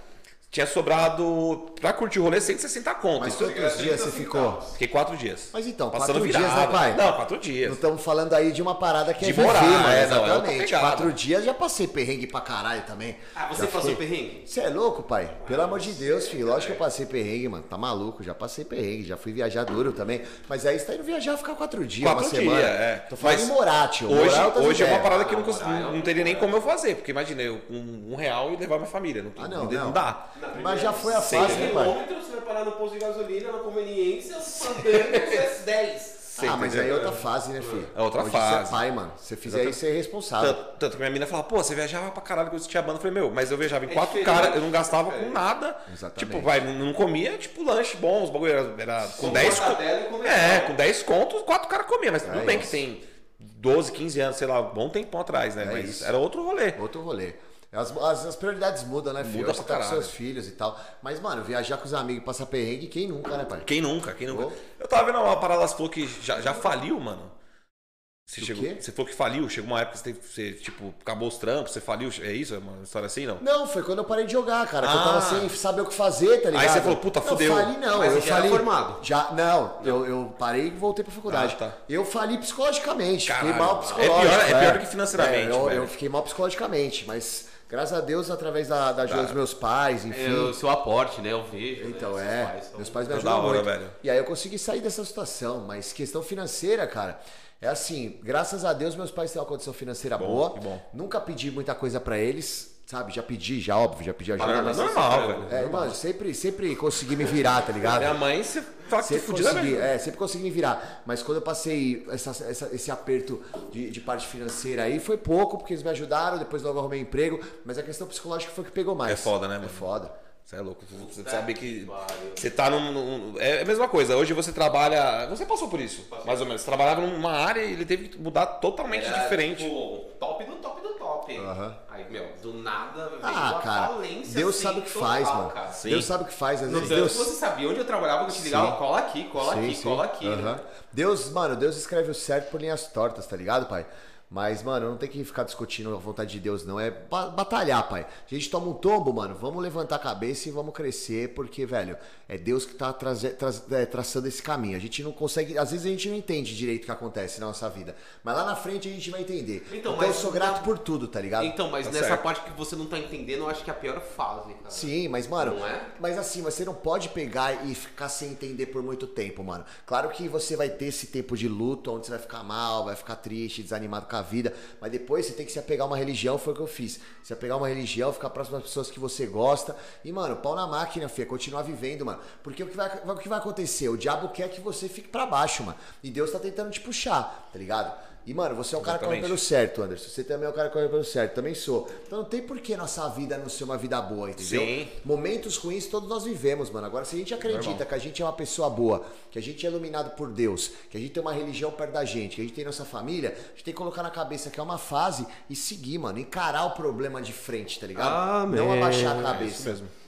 tinha sobrado pra curtir o rolê 160 conto. Mas Isso- quantos dias você ficou? Fiquei quatro dias. Mas então, Passando quatro dias, virada. né, pai? Não, quatro Não dias. estamos falando aí de uma parada que é De viver, morar, mano. é, não, é exatamente. Quatro dias já passei perrengue pra caralho também. Ah, você Já passou fiquei- perrengue? Você é louco, pai? Pelo amor de Deus, filho. Lógico que eu passei perrengue, mano. Tá maluco, já passei perrengue, já fui viajar duro também. Mas aí você tá indo viajar ficar quatro dias, Quatro uma dias, semana. é. Tô falando Mas em morar, tio. Hoje, Morar, hoje é uma parada que eu não, é não teria nem como eu fazer. Porque imagina, eu com um real e levar minha família. Não, Ah, não, não, não. dá. Mas já foi a fase, né, pai? quilômetro, você vai parar no posto de gasolina, na conveniência, andando, é 10. Sei, ah, mas aí é outra fase, né, filho? É outra Hoje fase. Você é pai, mano. Se você fizer isso, você é responsável. Tanto, tanto que minha mina fala, pô, você viajava pra caralho quando você tinha banda. Eu falei, meu, mas eu viajava em É quatro caras, eu não gastava é com nada. Exatamente. Tipo, vai, não, comia, tipo, lanche bom, os bagulho era, era com Só 10 mortadela e contos. É, com 10 contos, quatro caras comiam, mas tudo É bem isso. que tem 12, 15 anos, sei lá, um bom tempão atrás, né? É mas isso. era outro rolê. Outro rolê. As, as, as prioridades mudam, né, filho? Muda você pra tá com seus filhos e tal. Mas, mano, viajar com os amigos, passar perrengue, quem nunca, né, pai? Quem nunca, quem nunca. Oh. Eu tava vendo uma parada, você falou que já, já faliu, mano. Você, chegou, quê? você falou que faliu, chegou uma época que você, teve, você, tipo, acabou os trampos, você faliu, é isso? É uma história assim, não? Não, foi quando eu parei de jogar, cara. Que eu Ah. tava sem saber o que fazer, tá ligado? você falou, puta, não, fudeu. Fali, não, Mas eu já era falei. formado? Já, não, Eu, eu parei e voltei pra faculdade. Ah, tá. Eu falei psicologicamente, Caralho. fiquei mal É psicológico. pior- é pior do que financeiramente, É, eu, eu fiquei mal psicologicamente, mas graças a Deus, através da, da ajuda dos meus pais, enfim. É o seu aporte, né? Eu vejo. Então, né? é. Pais são- Meus pais me ajudam da hora, muito. velho. E aí eu consegui sair dessa situação. Mas questão financeira, cara, é assim, graças a Deus meus pais têm uma condição financeira Bom, boa. que bom. Nunca pedi muita coisa pra eles, sabe? Já pedi, já óbvio, já pedi ajuda. Ah, mas normal, velho. é, mano, sempre, sempre consegui me virar, tá ligado? Minha mãe, você que Sempre fudida consegui, mesmo. é, sempre consegui me virar. Mas quando eu passei essa- essa- esse aperto de, de parte financeira aí, foi pouco, porque eles me ajudaram, depois logo arrumei emprego. Mas a questão psicológica foi que pegou mais. É foda, né, É mano? foda. Você é louco. Você sabe que você tá num, num- É a mesma coisa. Hoje você trabalha. Você passou por isso, mais ou menos. Você trabalhava numa área e ele teve que mudar totalmente Era, diferente. Tipo, top do top do top. Aí, meu, do nada veio Ah, uma cara, falência Deus assim, sabe o que total, faz, mano. cara. Sim. Deus sabe o que faz. Às vezes Deus. você sabia onde eu trabalhava, que eu te ligava, Sim. cola aqui, cola Sim, aqui, sim. cola aqui. Né? Deus, mano, Deus escreve o certo por linhas tortas, tá ligado, pai? Mas, mano, não tem que ficar discutindo a vontade de Deus, não. É ba- batalhar, pai. A gente toma um tombo, mano. Vamos levantar a cabeça e vamos crescer, porque, velho, é Deus que tá traze- tra- é, traçando esse caminho. A gente não consegue. Às vezes a gente não entende direito o que acontece na nossa vida. Mas lá na frente a gente vai entender. Então, Então, mas eu sou grato não- por tudo, tá ligado? Então, mas Tá nessa certo. parte que você não tá entendendo, eu acho que é a pior fase, cara. Sim, mas, mano, Não é? mas assim, você não pode pegar e ficar sem entender por muito tempo, mano. Claro que você vai ter esse tempo de luto, onde você vai ficar mal, vai ficar triste, desanimado com vida, mas depois você tem que se apegar a uma religião, foi o que eu fiz. Se apegar a uma religião, ficar próximo das pessoas que você gosta, e, mano, pau na máquina, filha, continuar vivendo, mano. Porque o que vai, o que vai acontecer? O diabo quer que você fique pra baixo, mano. E Deus tá tentando te puxar, tá ligado? E, mano, você é um cara que corre pelo certo, Anderson. Você também é um cara que corre pelo certo. Também sou. Então não tem por que nossa vida não ser uma vida boa, entendeu? Sim. Momentos ruins todos nós vivemos, mano. Agora, se a gente acredita Normal. que a gente é uma pessoa boa, que a gente é iluminado por Deus, que a gente tem uma religião perto da gente, que a gente tem nossa família, a gente tem que colocar na cabeça que é uma fase e seguir, mano. Encarar o problema de frente, tá ligado? Amém. Não abaixar a É isso cabeça. mesmo.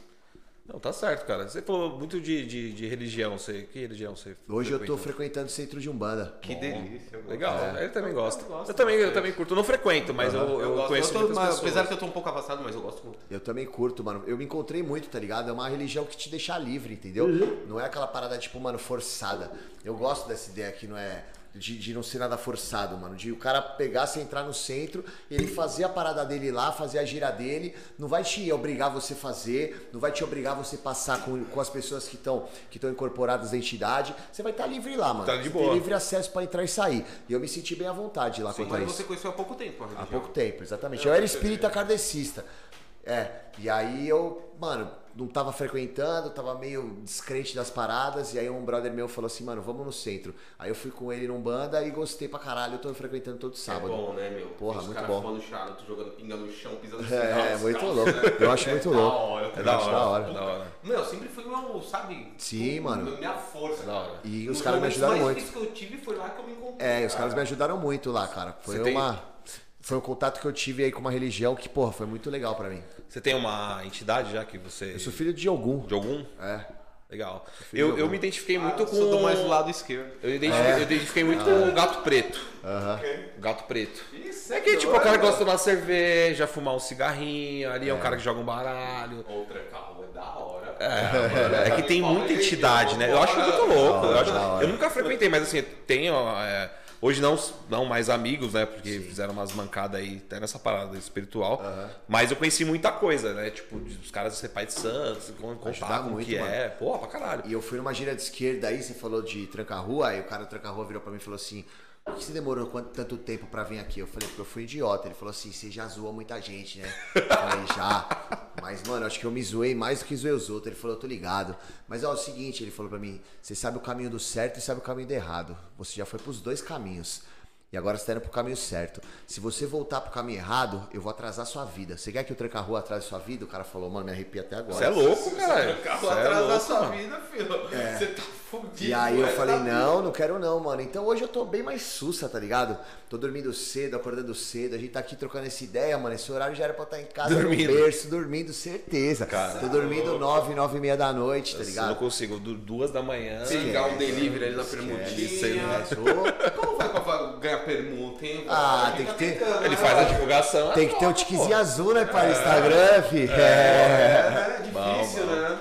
Não, tá certo, cara. Você falou muito de, de, de religião. Você, que religião você Hoje eu tô frequenta? frequentando o centro de Umbanda. Que delícia. eu gosto. Legal, ele também gosta. eu gosto Eu também, eu também curto. Eu não frequento, mas eu, eu, gosto. conheço Eu tô- muitas mas, pessoas. Apesar que eu tô um pouco afastado, mas eu gosto muito. Eu também curto, mano. Eu me encontrei muito, tá ligado? É uma religião que te deixa livre, entendeu? Não é aquela parada, tipo, mano, forçada. Eu gosto dessa ideia que não é. De, de não ser nada forçado, mano. De o cara pegar, você entrar no centro, ele fazer a parada dele lá, fazer a gira dele. Não vai te obrigar você fazer, não vai te obrigar você passar com, com as pessoas que estão que incorporadas na entidade. Você vai estar livre lá, mano. Tá de boa. tem livre acesso pra entrar e sair. E eu me senti bem à vontade lá quanto a Mas isso. você conheceu há pouco tempo a Há pouco tempo, exatamente. Eu era espírita kardecista. É, e aí eu, mano, não tava frequentando, tava meio descrente das paradas, e aí um brother meu falou assim, mano, vamos no centro. Aí eu fui com ele num banda e gostei pra caralho, eu tô frequentando todo sábado. É bom, né, meu? Porra, Os muito caras bom. fumando charuto, jogando pinga no chão, pisando no É, cigarro, muito louco. né? Eu acho muito é louco. Da hora, É da acho hora, da hora. é da hora. Meu, sempre foi meu, sabe? Sim, o- mano. Minha força. Da hora. E os caras me ajudaram mais muito. difíceis que eu tive foi lá que eu me encontrei. É, e os cara. caras me ajudaram muito lá, cara. Foi Você tem- uma. Foi um contato que eu tive aí com uma religião que, porra, foi muito legal pra mim. Você tem uma entidade já que você. Eu sou filho de Ogum. de algum? É. Legal. Eu, eu algum. me identifiquei muito Ah, com. Sou do mais do lado esquerdo. Eu identifiquei, eu identifiquei muito com o gato preto. Aham. Gato preto. Isso É que, tipo, o cara gosta de tomar cerveja, fumar um cigarrinho, ali é, um cara que joga um baralho. Outra carro é da hora. É, mano, é que tem muita entidade, né? Eu acho muito louco. Eu, acho- eu nunca frequentei, mas assim, tenho. é, hoje não, não mais amigos, né? Porque fizeram umas mancadas aí, até nessa parada espiritual. Mas eu conheci muita coisa, né? Tipo, os caras ser pai de santos, con- contar como muito, que mano. é. Porra, pra caralho. E eu fui numa gira de esquerda aí, você falou de tranca-rua, aí o cara tranca-rua virou pra mim e falou assim: que você demorou quanto, tanto tempo pra vir aqui? Eu falei, porque eu fui idiota. Ele falou assim: você já zoou muita gente, né? Eu falei, já. Mas, mano, acho que eu me zoei mais do que zoei os outros. Ele falou, eu tô ligado. Mas ó, é o seguinte, ele falou pra mim: você sabe o caminho do certo e sabe o caminho do errado. Você já foi pros dois caminhos. E agora você tá indo pro caminho certo. Se você voltar pro caminho errado, eu vou atrasar sua vida. Você quer que o tranca-rua atrase sua vida? O cara falou, mano, me arrepia até agora. Você é louco, cara. Carro Você é da louco, sua mano. vida, filho. Você tá fudido. E aí eu falei, vida. não, não quero não, mano. Então hoje eu tô bem mais sussa, tá ligado? Tô dormindo cedo, acordando cedo. A gente tá aqui trocando essa ideia, mano. Esse horário já era pra estar em casa Dormindo. no berço, dormindo, certeza. Cara. Tô dormindo nove, nove e meia da noite, tá Eu não ligado? consigo. Du- Duas da manhã. Pegar um Esquece, delivery ali na sei permutinha. ô, Ganhar permuta, hein? Ah, tem que ter- Ele né, faz a divulgação. Tem que ter o tiquezinho azul, né, para o Instagram, fi. É.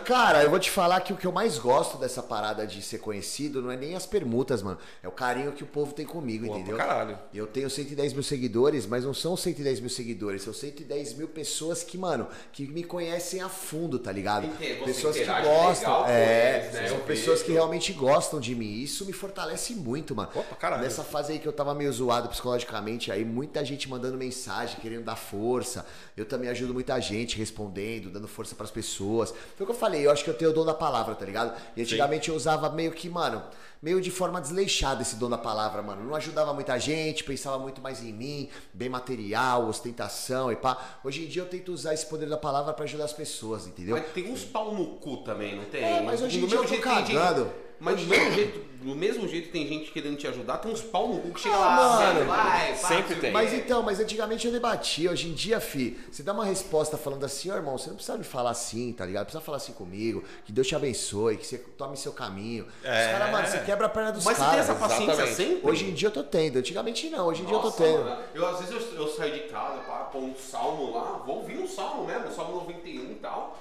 É? Cara, eu vou te falar que o que eu mais gosto dessa parada de ser conhecido não é nem as permutas, mano. É o carinho que o povo tem comigo, Pô, entendeu? caralho. Eu tenho 110 mil seguidores, mas não são 110 mil seguidores, são 110 mil pessoas que, mano, que me conhecem a fundo, tá ligado? Você Pessoas que interage gostam, é, eles, né? são Eu pessoas vejo. que realmente gostam de mim. Isso me fortalece muito, mano. Pra caralho. Nessa fase aí que eu tava meio zoado psicologicamente, aí muita gente mandando mensagem, querendo dar força. Eu também ajudo muita gente respondendo, dando força pras pessoas. Foi o que eu falei, eu acho que eu tenho o dom da palavra, tá ligado? E antigamente eu usava meio que, mano, meio de forma desleixada esse dom da palavra, mano. Não ajudava muita gente, pensava muito mais em mim, bem material, ostentação e pá. Hoje em dia eu tento usar esse poder da palavra pra ajudar as pessoas, entendeu? Mas tem uns pau no cu também, não tem? É, mas hoje em dia eu tô tem gente- cagando. Mas do mesmo, jeito, do mesmo jeito tem gente querendo te ajudar, tem uns pau no cu que chega Ah, lá, mano, vai, sempre pá, tem. Mas então, mas antigamente eu debatia, hoje em dia, fi, você dá uma resposta falando assim, ó irmão, você não precisa me falar assim, tá ligado? Precisa falar assim comigo, que Deus te abençoe, que você tome seu caminho. É. Os caras, mano, você quebra a perna dos Mas você tem caras. essa paciência exatamente. sempre? Hoje em dia eu tô tendo, antigamente não, hoje em dia eu tô Nossa, tendo. mano, eu, às vezes eu, eu saio de casa para pôr um salmo lá, vou ouvir um salmo mesmo, salmo 91 e tal.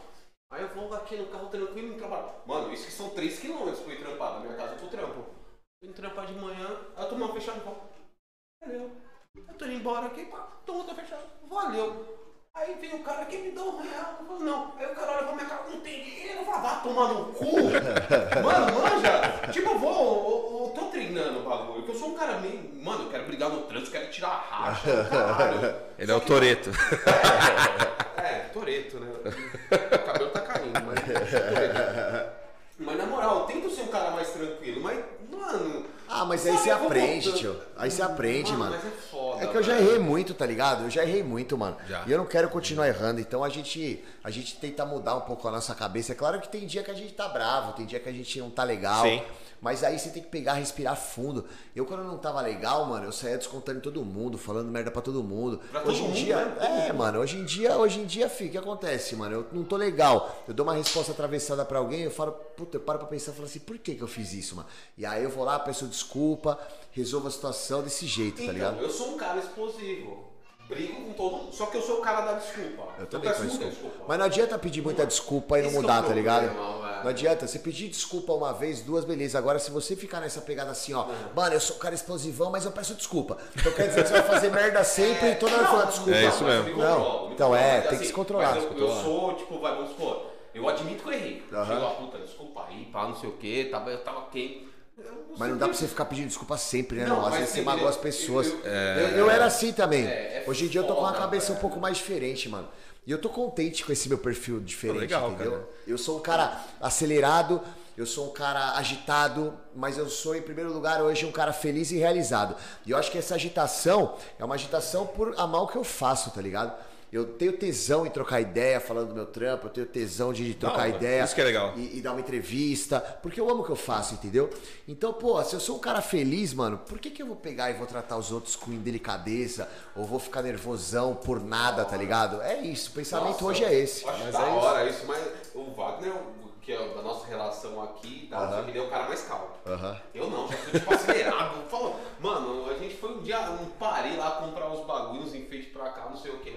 Aí eu vou aqui no carro tranquilo e trabalho. Mano, isso que são 3km pra eu ir trampar da minha casa pro trampo. Eu indo trampar de manhã, aí eu tomo uma fechada e valeu. Eu tô indo embora aqui, pá, tomo outra fechada, valeu. Aí vem o cara aqui me dá um real, eu falo, não. Aí o cara olha pra minha cara, não tem dinheiro, eu falo, vai tomar no cu. Mano, manja, tipo, eu vou, eu, eu tô treinando o bagulho, porque eu sou um cara meio, mano, eu quero brigar no trânsito, quero tirar a racha, caralho. Ele é o Toreto. É, Toreto, né? O cabelo tá caindo, mas. Toreto. Mas na moral, eu tento ser um cara mais tranquilo, mas, mano. Ah, mas aí você aprende, voltando. tio. Aí você aprende, mano. Mas é foda. É que eu já errei muito, tá ligado? Eu já errei muito, mano. Já. E eu não quero continuar errando. Então a gente, a gente tenta mudar um pouco a nossa cabeça. É claro que tem dia que a gente tá bravo, tem dia que a gente não tá legal. Sim. Mas aí você tem que pegar, respirar fundo. Eu, quando não tava legal, mano, eu saía descontando em todo mundo, falando merda pra todo mundo. Pra todo hoje em mundo, dia. né? Todo É, mano, hoje em dia, hoje em dia, filho, o que acontece, mano? Eu não tô legal. Eu dou uma resposta atravessada pra alguém, eu falo, puta, eu paro pra pensar e falo assim, por que que eu fiz isso, mano? E aí eu vou lá, peço desculpa, resolvo a situação desse jeito, tá Então, ligado? eu sou um cara explosivo. Brigo com todo mundo. Só que eu sou o cara da desculpa. Eu também peço muita desculpa. Mas não adianta pedir muita desculpa e não é o mudar, tá ligado? Não adianta. Você pedir desculpa uma vez, duas, beleza. Agora, se você ficar nessa pegada assim, ó, mano, eu sou um cara explosivão, mas eu peço desculpa. Então quer dizer que você vai fazer merda sempre e toda hora falar desculpa. É isso eu mesmo. me Não, controlo, então é, tem que se controlar, eu, eu sou, tipo, vai, vamos supor, eu admito que eu errei. Aham. Chegou a puta, desculpa aí, pá, não sei o quê, tava, eu tava quem. Mas não dá pra você ficar pedindo desculpa sempre, né? Não, Não, às vezes você tem- magoa as pessoas. eu- Eu, eu era assim também. É, é Hoje em dia eu tô com uma cabeça um velho. pouco mais diferente, mano. E eu tô contente com esse meu perfil diferente, legal, entendeu? cara. Eu sou um cara acelerado, eu sou um cara agitado, mas eu sou, em primeiro lugar, hoje um cara feliz e realizado. E eu acho que essa agitação é uma agitação por amar o que eu faço, tá ligado? Eu tenho tesão em trocar ideia falando do meu trampo, eu tenho tesão de trocar hora. ideia Isso que é legal. e, e dar uma entrevista, porque eu amo o que eu faço, entendeu? Então, pô, se eu sou um cara feliz, mano, por que, que eu vou pegar e vou tratar os outros com indelicadeza ou vou ficar nervosão por nada, tá ligado? É isso, o pensamento Nossa, hoje é esse. Acho Mas da é isso. hora isso, mas o Wagner, que é da nossa relação aqui, tá? Aham. ele é o cara mais calmo. Eu não, já fui tipo acelerado. Falou, mano, a gente foi um dia, um parei lá comprar os bagulhos, enfeite pra cá, não sei o quê.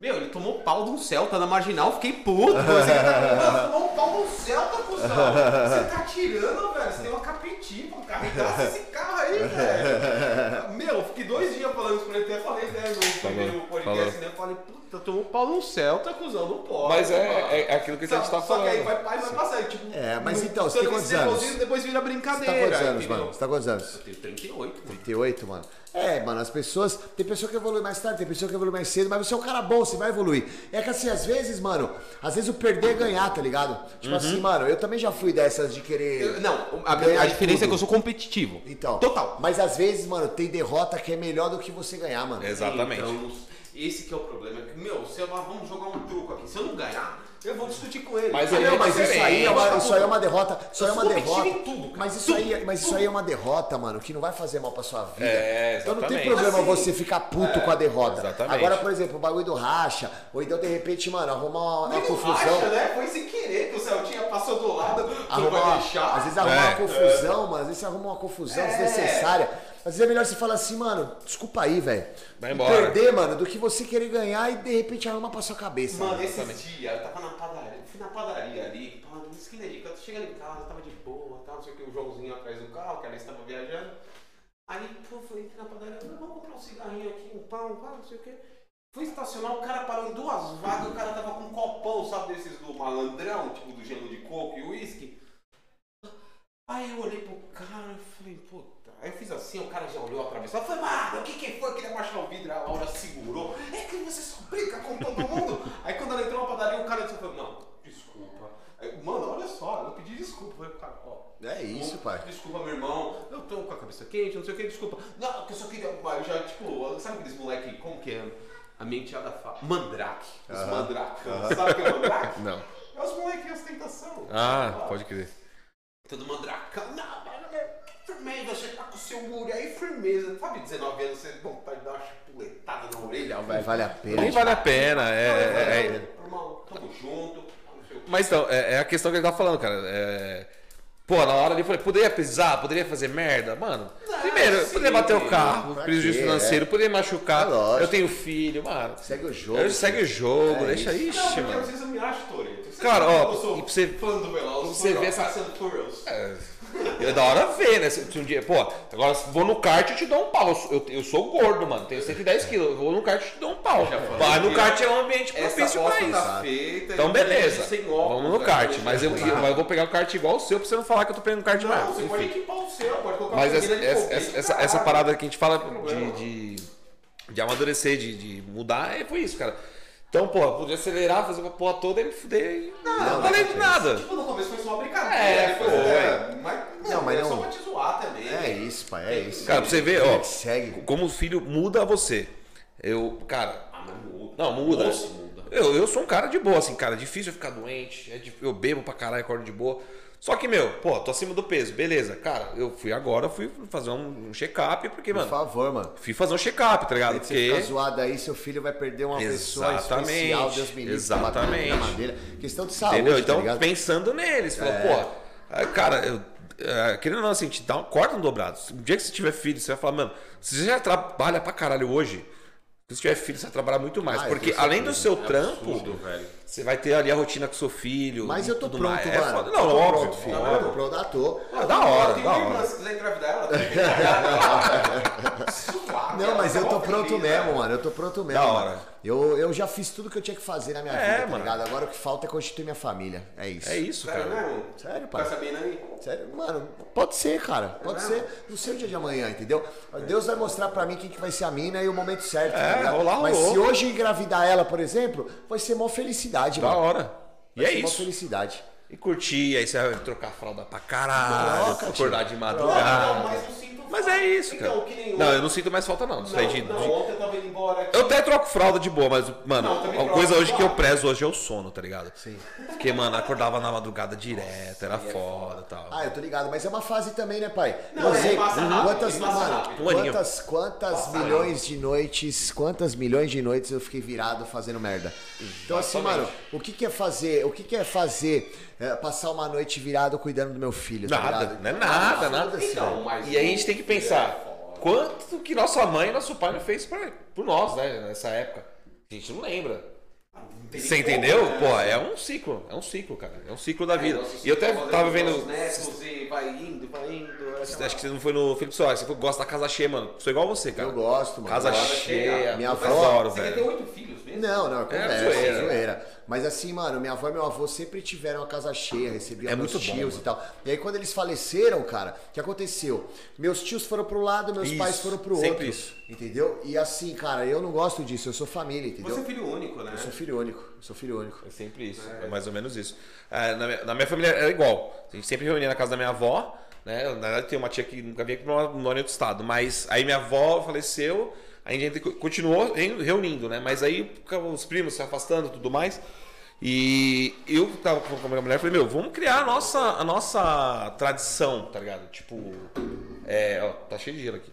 Meu, ele tomou pau de um Celta na marginal, fiquei puto. Você tá tomou um pau de um Celta, cuzão. Você tá tirando, velho. Você tem uma capitinha pra carregar esse carro aí, velho. Meu, fiquei dois dias falando isso pra ele. Até falei, né, no primeiro podcast, né? Eu falei, puta, tomou pau de um Celta, cuzão, não pode. Mas é, é, é aquilo que a gente Só- tá só que aí falando. vai, vai, vai passar, tipo... É, mas no- então, você tem quantos anos? Depois vira Você brincadeira. tá quantos anos, mano? Você tá quantos anos? Eu tenho 38, mano. 38, mano. É, mano, as pessoas. Tem pessoa que evolui mais tarde, tem pessoa que evolui mais cedo, mas você é um cara bom, você vai evoluir. É que assim, às vezes, mano, às vezes o perder é ganhar, tá ligado? Tipo assim, mano, eu também já fui dessas de querer. Eu- Não, a, a diferença é tudo. que eu sou competitivo. Então. Total. Mas às vezes, mano, tem derrota que é melhor do que você ganhar, mano. Exatamente. Então, esse que é o problema. Meu, se eu, vamos jogar um truco aqui. Se eu não ganhar, eu vou discutir com ele. Mas aí não, é mas isso aí, é uma, isso aí é uma derrota. Isso aí é uma derrota. em tudo, mas, isso Tudo, aí, mas isso aí é uma derrota, mano, que não vai fazer mal pra sua vida. É, então não tem problema Assim, você ficar puto com a derrota. exatamente. Agora, por exemplo, o bagulho do racha, ou então de repente, mano, arrumar uma, uma confusão. racha, né? Foi sem querer que o Celtinha passou do lado. Arrumar vai uma- deixar. às vezes arrumar É. uma confusão, mano. Às vezes você arruma uma confusão É. desnecessária. Às vezes é melhor você falar assim, mano, desculpa aí, velho. Vai embora. Perder, mano, do que você querer ganhar e de repente arrumar pra sua cabeça. Mano, esses dias eu tava na padaria, fui na padaria ali, pá, na esquina de casa, chegando em casa, tava de boa, tal, não sei o que, o Joãozinho atrás do carro, que ela estava viajando. Aí, pô, fui entrei na padaria, falei, vamos comprar um cigarrinho aqui, um pão, pá, não sei o que. Fui estacionar, o cara parou em duas vagas, o cara tava com um copão, sabe, desses do malandrão, tipo do gelo de coco e uísque. Aí eu olhei pro cara e falei, puta. Aí eu fiz assim, o cara já olhou atravessado. Eu falei, mano, o que que foi? Queria baixar o vidro, a Laura segurou. É que você só brinca com todo mundo. Aí quando ela entrou na padaria, o cara disse, não, desculpa. Aí, mano, olha só, eu pedi desculpa. Eu falei, cara, ó. É isso, desculpa, pai. Desculpa, meu irmão. Eu tô com a cabeça quente, não sei o que, desculpa. Não, que eu só queria. Eu já, tipo, sabe aqueles moleque, como que é? A menteada fala. Mandrake. Os Aham. mandracão. Sabe o que é mandrake? Não. É os moleques ostentação. Ah, pode crer. Todo mandracão. Não, mano, firmeza, você tá com o seu muro aí, firmeza. Sabe, 19 anos, você vontade de dar uma chupuletada na orelha, Não velho. vale a pena. Nem vale a pena. É, é- é- Irmão, tamo junto. Mas então, é, é a questão que ele tá falando, cara. É... Pô, na hora ali eu falei, poderia pisar, poderia fazer merda? Mano, Não, primeiro, sim. poderia bater o carro, prejuízo financeiro, poderia machucar. É eu tenho filho, mano. Segue o jogo. Eu segue o jogo, É deixa isso. ixi, Não, mano. às vezes eu me acho Toreto. Cara, ó, que eu sou e pra você- fã do Veloz, você vê essa-. É, é da hora ver, né? Se, se um dia, pô, agora vou no kart e te dou um pau. Eu, sou- eu, eu sou gordo, mano, tenho 110 quilos. Eu vou no kart e te dou um pau. Vai no kart é um ambiente propício pra aposta isso. tá feita. Então beleza, óculos, vamos no né? kart. Deixa Mas eu, eu- vou pegar o kart igual o seu pra você não falar que eu tô pegando kart Não, mais. você pode Enfim. equipar o seu, pode colocar Mas essa, essa, essa, essa, essa parada que a gente fala de, de, de amadurecer, de, de mudar, é, foi isso, cara. Então, pô, podia acelerar, fazer uma porra toda e me fuder e não, não valeu de nada. Tipo, no começo foi só uma brincadeira. É, foi. é, mas, Não, mas é não- só pra te zoar também. É isso. Cara, pra você ver, ó, segue. como o filho muda você. Eu, cara, Ah, mas muda. não, muda. Nossa, muda. Eu, eu sou um cara de boa, assim, cara, é difícil eu ficar doente, é eu bebo pra caralho, acordo de boa. Só que, meu, pô, tô acima do peso, beleza. Cara, eu fui agora, fui fazer um, um check-up, porque, Por mano, favor, mano. fui fazer um check-up, tá ligado? Se você ficar Porque. zoado aí, seu filho vai perder uma pessoa Exatamente, especial, Deus me livre, tá exatamente. madeira. Questão de saúde, Entendeu? tá Então, ligado? pensando neles, falou, pô, ah, cara, eu, ah, querendo ou não, assim, te dá um, corta um dobrado. Um dia que você tiver filho, você vai falar, mano, você já trabalha pra caralho hoje. Se você tiver filho, você vai trabalhar muito mais. Ah, porque além do seu É trampo, absurdo, velho. Você vai ter ali a rotina com seu filho. Mas eu tô tudo pronto, mais. É mano. foda. Eu Não, tô óbvio, pronto, filho. óbvio. Eu tô pronto, ah, tô. Ah, da hora, Eu da irmã, hora. se quiser engravidar ela, Não, ela mas tá eu tô pronto mesmo, né? mano. Eu tô pronto mesmo. Da hora. Eu, eu já fiz tudo que eu tinha que fazer na minha É, vida, tá mano. ligado? Agora o que falta é constituir minha família. É isso. É isso, Sério cara. mesmo? Sério, pai. Tá sabendo aí? Sério, mano, pode ser, cara. Pode mesmo? ser. Não sei o dia de amanhã, entendeu? Deus vai mostrar pra mim quem que vai ser a mina e o momento certo. É, tá ligado? rolar, Mas rolou. se hoje engravidar ela, por exemplo, vai ser mó felicidade, Da mano. hora. E é isso. felicidade. E curtir, aí você vai trocar a fralda pra caralho, Troca, tio. acordar de Não, madrugada. Mas é isso, Então, cara. que nem Não, eu não sinto mais falta, não. Isso aí de- Não, de- não, ontem eu tava indo embora aqui. Eu até troco fralda de boa, mas, mano, Não, uma troco, coisa hoje que eu prezo hoje é o sono, tá ligado? Sim. Porque, mano, acordava na madrugada direto, era foda e tal. Ah, eu tô ligado, mas é uma fase também, né, pai? Não, é, sei passa rápido, quantas, passa mano, rápido. Quantas, quantas Passa milhões de noites, quantas milhões de noites eu fiquei virado fazendo merda. Então assim, mano, o que que é fazer, o que que é fazer, é, passar uma noite virado cuidando do meu filho, tá Nada, não é nada, nada. Foda-se, Então, velho. mas E aí a gente tem que pensar, É foda. quanto que nossa mãe e nosso pai não fez pra, por nós, né, nessa época. A gente não lembra. tem Você entendeu? né? Pô, é um ciclo, é um ciclo, cara. É um ciclo da vida. Nossa, E eu até tava os vendo. netos e vai indo, vai indo. é Acho que você não foi no Felipe Soares, você gosta da casa cheia, mano. Sou igual você, cara. Eu gosto, mano. Casa cheia, Minha eu avó- adoro, Você quer ter velho. oito filhos mesmo? Não, não, é conversa, zoeira. é zoeira. Mas assim, mano, minha avó e meu avô sempre tiveram a casa cheia, recebiam É meus muito bom, tios mano. e tal. E aí quando eles faleceram, cara, o que aconteceu? Meus tios foram pro lado, meus Isso, pais foram pro sempre outro. isso. Entendeu? E assim, cara, eu não gosto disso, eu sou família, entendeu? Você é filho único, né? Eu sou filho único, eu sou filho único. É sempre isso, é, mais ou menos isso. É, na, minha, na minha família era igual. A gente sempre reunia na casa da minha avó, né? Na verdade, tem uma tia que nunca veio aqui no no outro estado. Mas aí minha avó faleceu, a gente continuou re- reunindo, né? Mas aí os primos se afastando e tudo mais. E eu tava com a minha mulher falei, meu, vamos criar a nossa, a nossa tradição, tá ligado? Tipo, é, ó, tá cheio de gelo aqui.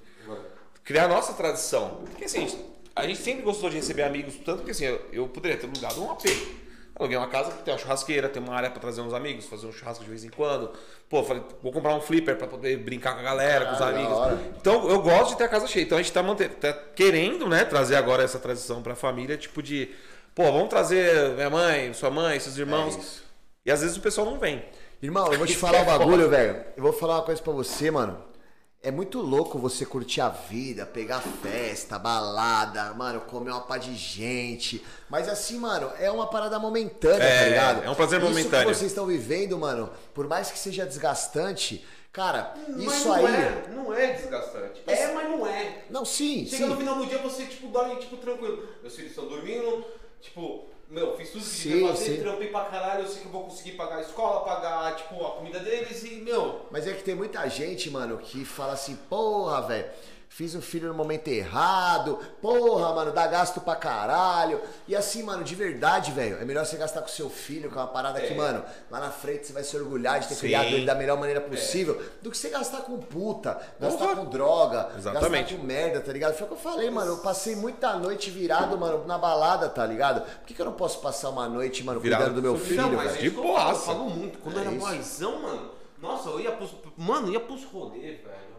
Criar a nossa tradição. Porque assim, a gente, sempre gostou de receber amigos, tanto que assim, eu, eu poderia ter alugado um AP. Aluguei uma casa que tem uma churrasqueira, tem uma área pra trazer uns amigos, fazer um churrasco de vez em quando. Pô, falei, vou comprar um flipper pra poder brincar com a galera, com os amigos. hora. Então eu gosto de ter a casa cheia. Então a gente tá, mantendo, tá querendo, né, trazer agora essa tradição pra família, tipo de, pô, vamos trazer minha mãe, sua mãe, seus irmãos. É e às vezes o pessoal não vem. Irmão, eu vou te falar é um foda. bagulho, velho. Eu vou falar uma coisa pra você, mano. É muito louco você curtir a vida, pegar festa, balada, mano, comer uma pá de gente. Mas assim, mano, é uma parada momentânea, É, tá ligado? é um prazer Isso momentâneo. que vocês estão vivendo, mano, por mais que seja desgastante, cara, Mas isso não aí. É, não é desgastante. É, mas não é. Não, sim, Chega no sim. final do dia, você, tipo, dorme, tipo, tranquilo. Meus filhos estão dormindo, tipo, meu, fiz tudo que Sim, devia fazer, sim. trampei pra caralho, eu sei que eu vou conseguir pagar a escola, pagar, tipo, a comida deles e, meu... Mas é que tem muita gente, mano, que fala assim, porra, velho, fiz um filho no momento errado, porra, mano, dá gasto pra caralho. E assim, mano, de verdade, velho, é melhor você gastar com seu filho, que é uma parada que, É. mano, lá na frente você vai se orgulhar de ter Sim. criado ele da melhor maneira possível, do que você gastar com puta, gastar com droga, Exatamente. gastar com merda, tá ligado? Foi o que eu falei, mano, eu passei muita noite virado, mano, na balada, tá ligado? Por que, que eu não posso passar uma noite, mano, Virado cuidando do meu filho, não, mas é De que eu falo, muito. Quando É eu era isso. boizão, mano, nossa, eu ia pros... Mano, eu ia pros rolês, velho.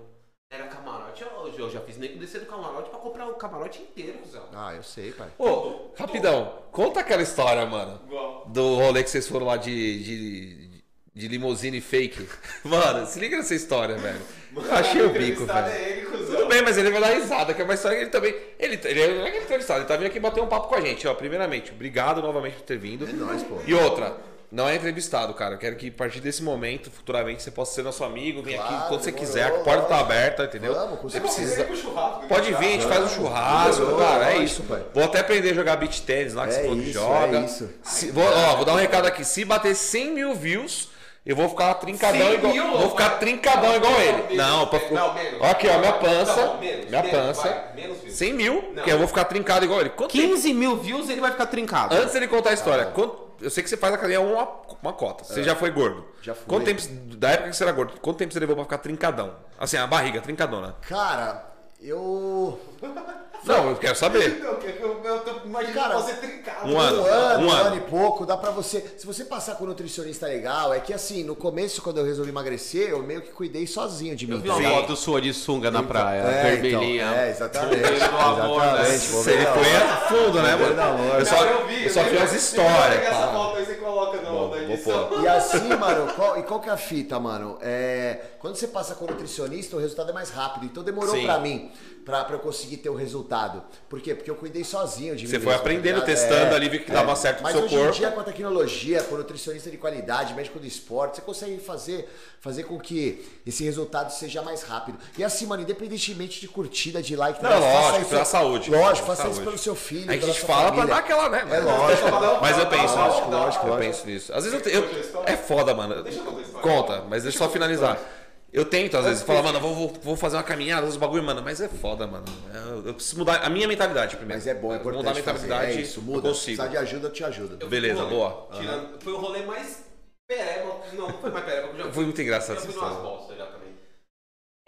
Era camarote, eu, eu já fiz nego descer do camarote pra comprar o camarote inteiro, cuzão. Ah, eu sei, pai. Ô, rapidão, conta aquela história, mano. Igual. Do rolê que vocês foram lá de, de, de limusine fake. Mano, se liga nessa história, velho. Eu achei o bico, velho. é ele, cuzão. Tudo bem, mas ele vai dar risada, que é uma história que ele também. Ele, ele não é que ele entrevistado, ele tá vindo aqui bater um papo com a gente, ó. Primeiramente, obrigado novamente por ter vindo. É nóis, pô. E outra, não é entrevistado, cara. Eu quero que a partir desse momento, futuramente, você possa ser nosso amigo, vem aqui Claro, quando você demorou, quiser, a porta tá lógico. aberta, entendeu? Vamos, você precisa. Churrasco, Pode vir, a gente faz um churrasco, Demorou, cara, é isso. pai. Vou até aprender a jogar beach tênis lá, que É você falou que joga. é isso. Se- vou, ó, vou dar um recado aqui. Se bater 100 mil views, Eu vou ficar trincadão 100 igual. mil, vou ficar vai. trincadão Não, igual não, ele. menos, Não, pra, não, menos. Aqui, ó, minha Tá pança. bom, menos, minha menos, pança. vai, menos views. 100 mil, Não. que eu vou ficar trincado igual ele. Quanto tempo- 15 mil views ele vai ficar trincado. Antes dele contar a história, quanto- eu sei que você faz a cadeia uma, uma cota. Você já foi gordo. Já fui. Quanto tempo, da época que você era gordo, quanto tempo você levou pra ficar trincadão? Assim, a barriga, trincadona. Cara, eu. Não, eu quero saber. Eu, eu, eu tô imaginando Cara, você trincado. um ano. Um ano, um ano. e pouco, dá pra você. Se você passar com um nutricionista legal, é que assim, no começo, quando eu resolvi emagrecer, eu meio que cuidei sozinho de mim. Eu vi tá uma foto sua de sunga na praia, É, vermelhinha. então, é, exatamente. Bombeiro do amor, né? Você foi a fundo, né, Bombeiro do mano? Eu só, eu vi, eu só vi. as histórias. Pega essa foto aí, você coloca no, Edição. E assim, mano, qual, e qual que é a fita, mano? É, quando você passa com nutricionista, o resultado é mais rápido. Então demorou Sim. pra mim, pra, pra eu conseguir ter o resultado. Por quê? Porque eu cuidei sozinho de mim Você foi mesmo, aprendendo, ligado? testando ali, viu que dava certo pro Mas seu hoje corpo. em dia, com a tecnologia, com nutricionista de qualidade, médico do esporte, você consegue fazer, fazer com que esse resultado seja mais rápido. E assim, mano, independentemente de curtida, de like, Não, lógico, isso- pela saúde. Lógico, faça isso saúde. pelo seu filho. A gente fala pra família. dar aquela, né? É lógico. Mas eu penso, Lógico, lógico, eu penso nisso. Às vezes eu, eu- eu é foda, mano. Deixa eu contar a história. Conta, mas deixa eu só finalizar. Eu tento, às vezes, falar, mano, eu vou, vou, vou fazer uma caminhada, uns bagulho, mano, mas é foda, mano. Eu, eu preciso mudar a minha mentalidade primeiro. Mas é bom, é importante Mudar a fazer. mentalidade, é isso, eu muda. consigo. Precisa de ajuda, eu te ajudo. Eu Beleza, rolê, boa. tirando- Foi o rolê mais pereba. Não, não foi mais pereba. eu já Foi muito engraçado essa fui bosta já também.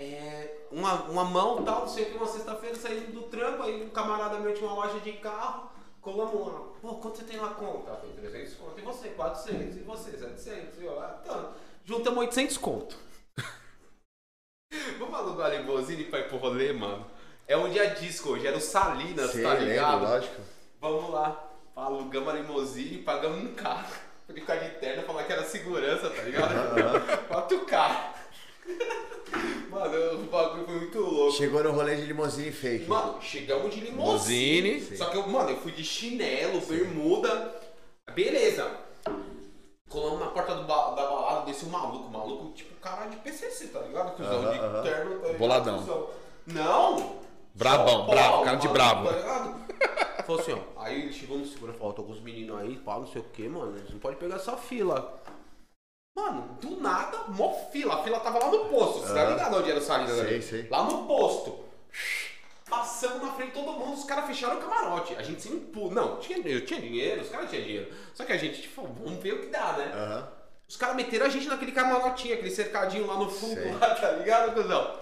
É, uma, uma mão tal, não sei o que, uma sexta-feira saindo do trampo, aí um camarada meu tinha uma loja de carro, colamos lá. Pô, quanto você tem na conta? Ah, tem 300 conto. E você? 400. E você? 700. E eu, ah, tá. Juntamos 800 conto. Vamos alugar a limousine pra ir pro rolê, mano? É um dia disco hoje, era o Salinas, Sei, tá lembro, ligado? lógico. Vamos lá. Alugamos a limousine, pagamos um carro. Pra ele ficar de terno, falar que era segurança, tá ligado? Quatro carros. Mano, o bagulho foi muito louco. Chegou no rolê de limousine fake. Mano, chegamos de limousine. Limousine. Só que eu, mano, eu fui de chinelo, bermuda. Beleza. Colamos na porta do ba- da balada, desceu um maluco, maluco, tipo caralho de PCC, tá ligado? Cusão Aham, de aham. terno, tá ligado? Boladão. Não! Brabão, Só bravo, cara de brabo. Tá ligado? Falou assim, ó. Aí ele chegou no segurança e falou, tô com os meninos aí, pau, não sei o que, mano. Eles não podem pegar essa fila. Mano, do nada, mó fila. A fila tava lá no posto. Você tá Aham. ligado onde era o Salinas Sei, ali? sei. Lá no posto. Passamos na frente de todo mundo, os caras fecharam o camarote. A gente se impôs. Não, tinha, eu tinha dinheiro, os caras tinham dinheiro. Só que a gente, tipo, vamos ver o que dá, né? Aham. Os caras meteram a gente naquele camarotinho, aquele cercadinho lá no fundo, Sei. lá, tá ligado, cuzão?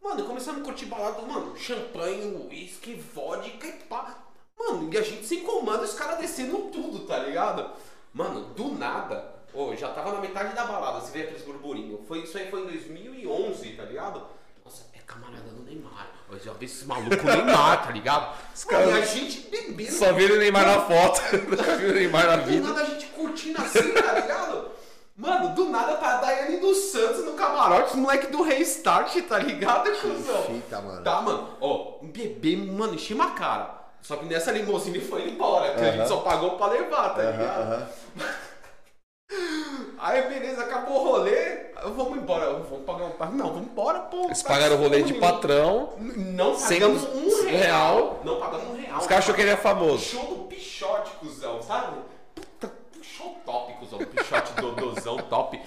Mano, começamos a curtir balada, mano, champanhe, uísque, vodka e pá. Mano, e a gente sem comando, os caras descendo tudo, tá ligado? Mano, do nada, ô, já tava na metade da balada, você vê aqueles burburinhos. Foi, isso aí foi em 2011, tá ligado? Nossa, é camarada do Neymar. Eu já vi esse maluco Neymar, tá ligado? caras- Mano, e a gente bebendo. Só vi ele Neymar na foto. Nunca vi o Neymar na Do vida. nada a gente curtindo assim, tá ligado? Mano, do nada tá a Daiane dos Santos no camarote, os moleque do Restart, tá ligado, cuzão? Fita, mano. Tá, mano. Ó, um bebê, mano, encheu a cara. Só que nessa limusine foi embora, que a gente só pagou pra levar, tá Aham, ligado? aham. Aí, beleza, acabou o rolê. Vamos embora. Vamos pagar um. Não, vamos embora, pô. Eles tá pagaram o rolê de ruim. patrão. Não pagamos os- um real. real. Não pagamos um real. Os caras achou que ele é famoso. Show do Pichote, cuzão, sabe? Puta, show top, cuzão. Pichote dodozão top.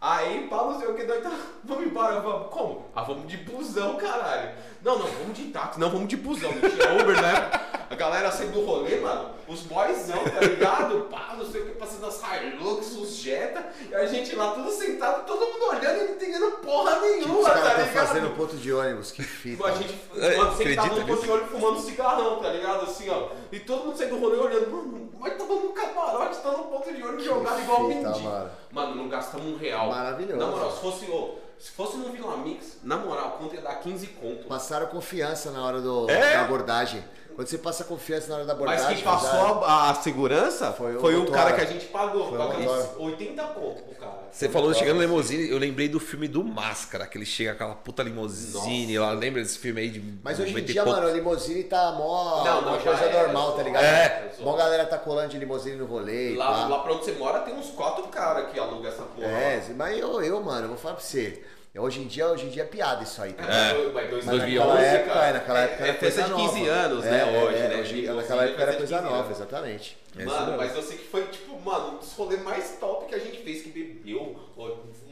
Aí, pá, não sei o que, nós tá... vamos embora, vamos. Como? Ah, vamos de busão, caralho. Não, não, vamos de táxi, não, vamos de busão. Não tinha Uber, né? A galera saindo do rolê, mano, os boyzão, tá ligado? Pá, não sei o que, passando as Hilux, os Jetta, e a gente lá tudo sentado, todo mundo olhando e não entendendo porra Tipo, nenhuma, os tá caras ligado? estão fazendo ponto de ônibus, que fita. A gente, É, mano, tava acredita no nisso? de olho fumando cigarrão, tá ligado? Assim, ó. E todo mundo saindo do rolê olhando, mano, mas tava no camarote, tá no ponto de olho jogado igual fita, mendigo. mano. Mano, não gastamos um real. Maravilhoso. Na moral, se fosse, ô, se fosse no Vila Mix, na moral, conta ia dar 15 conto. Passaram confiança na hora do, É? da abordagem. Quando você passa confiança na hora da Mas abordagem. quem passou a, a segurança Foi foi, o o cara que a gente pagou. Foi Pagamos motora. 80 conto pro cara. Você falou chegando no limousine, eu lembrei do filme do Máscara, que ele chega com aquela puta limousine lá. Lembra desse filme aí de. Mas hoje em 90 dia, mano, a limousine tá mó. Não, uma não, já coisa é, normal, tá ligado? É. Mó galera tá colando de limousine no rolê. Lá, lá pra onde você mora tem uns quatro caras que alugam essa porra. É, mas eu, eu, mano, eu vou falar pra você. É, hoje em dia, hoje em dia é piada isso aí. Tá? É, mas naquela época, cara, naquela é época é, era coisa de 15 nova. anos, é, né? É, hoje, é, né? Hoje, naquela época era coisa nova, anos. exatamente. Mano, mas eu sei que foi, tipo, mano, um dos rolês mais top que a gente fez, que bebeu.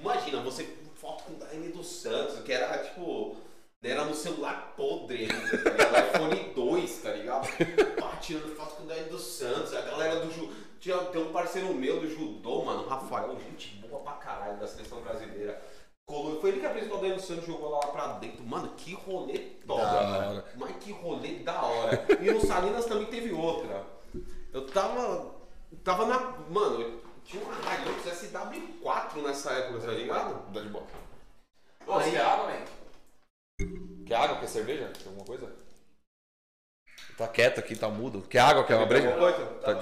Imagina, você foto com o Daime dos Santos, que era, tipo, era no celular podre, né, era iPhone 2, tá ligado? Tirando foto com o Daime dos Santos, a galera do Ju... Tinha, tem um parceiro meu do judô, mano, Rafael, gente boa pra caralho, da seleção brasileira Colou, foi ele que apresentou o Daniel Santos, jogou lá pra dentro. Mano, que rolê top, Da cara. hora. Mas que rolê da hora. E no Salinas também teve outra. Eu tava. Tava na. Mano, eu tinha uma Hilux SW4 nessa época, tá ligado? Dá de boa. Ô, você quer água, velho? Quer água? Quer cerveja? Quer alguma coisa? Tá quieto aqui, tá mudo. Quer água? Quer uma breja? Coisa? Tá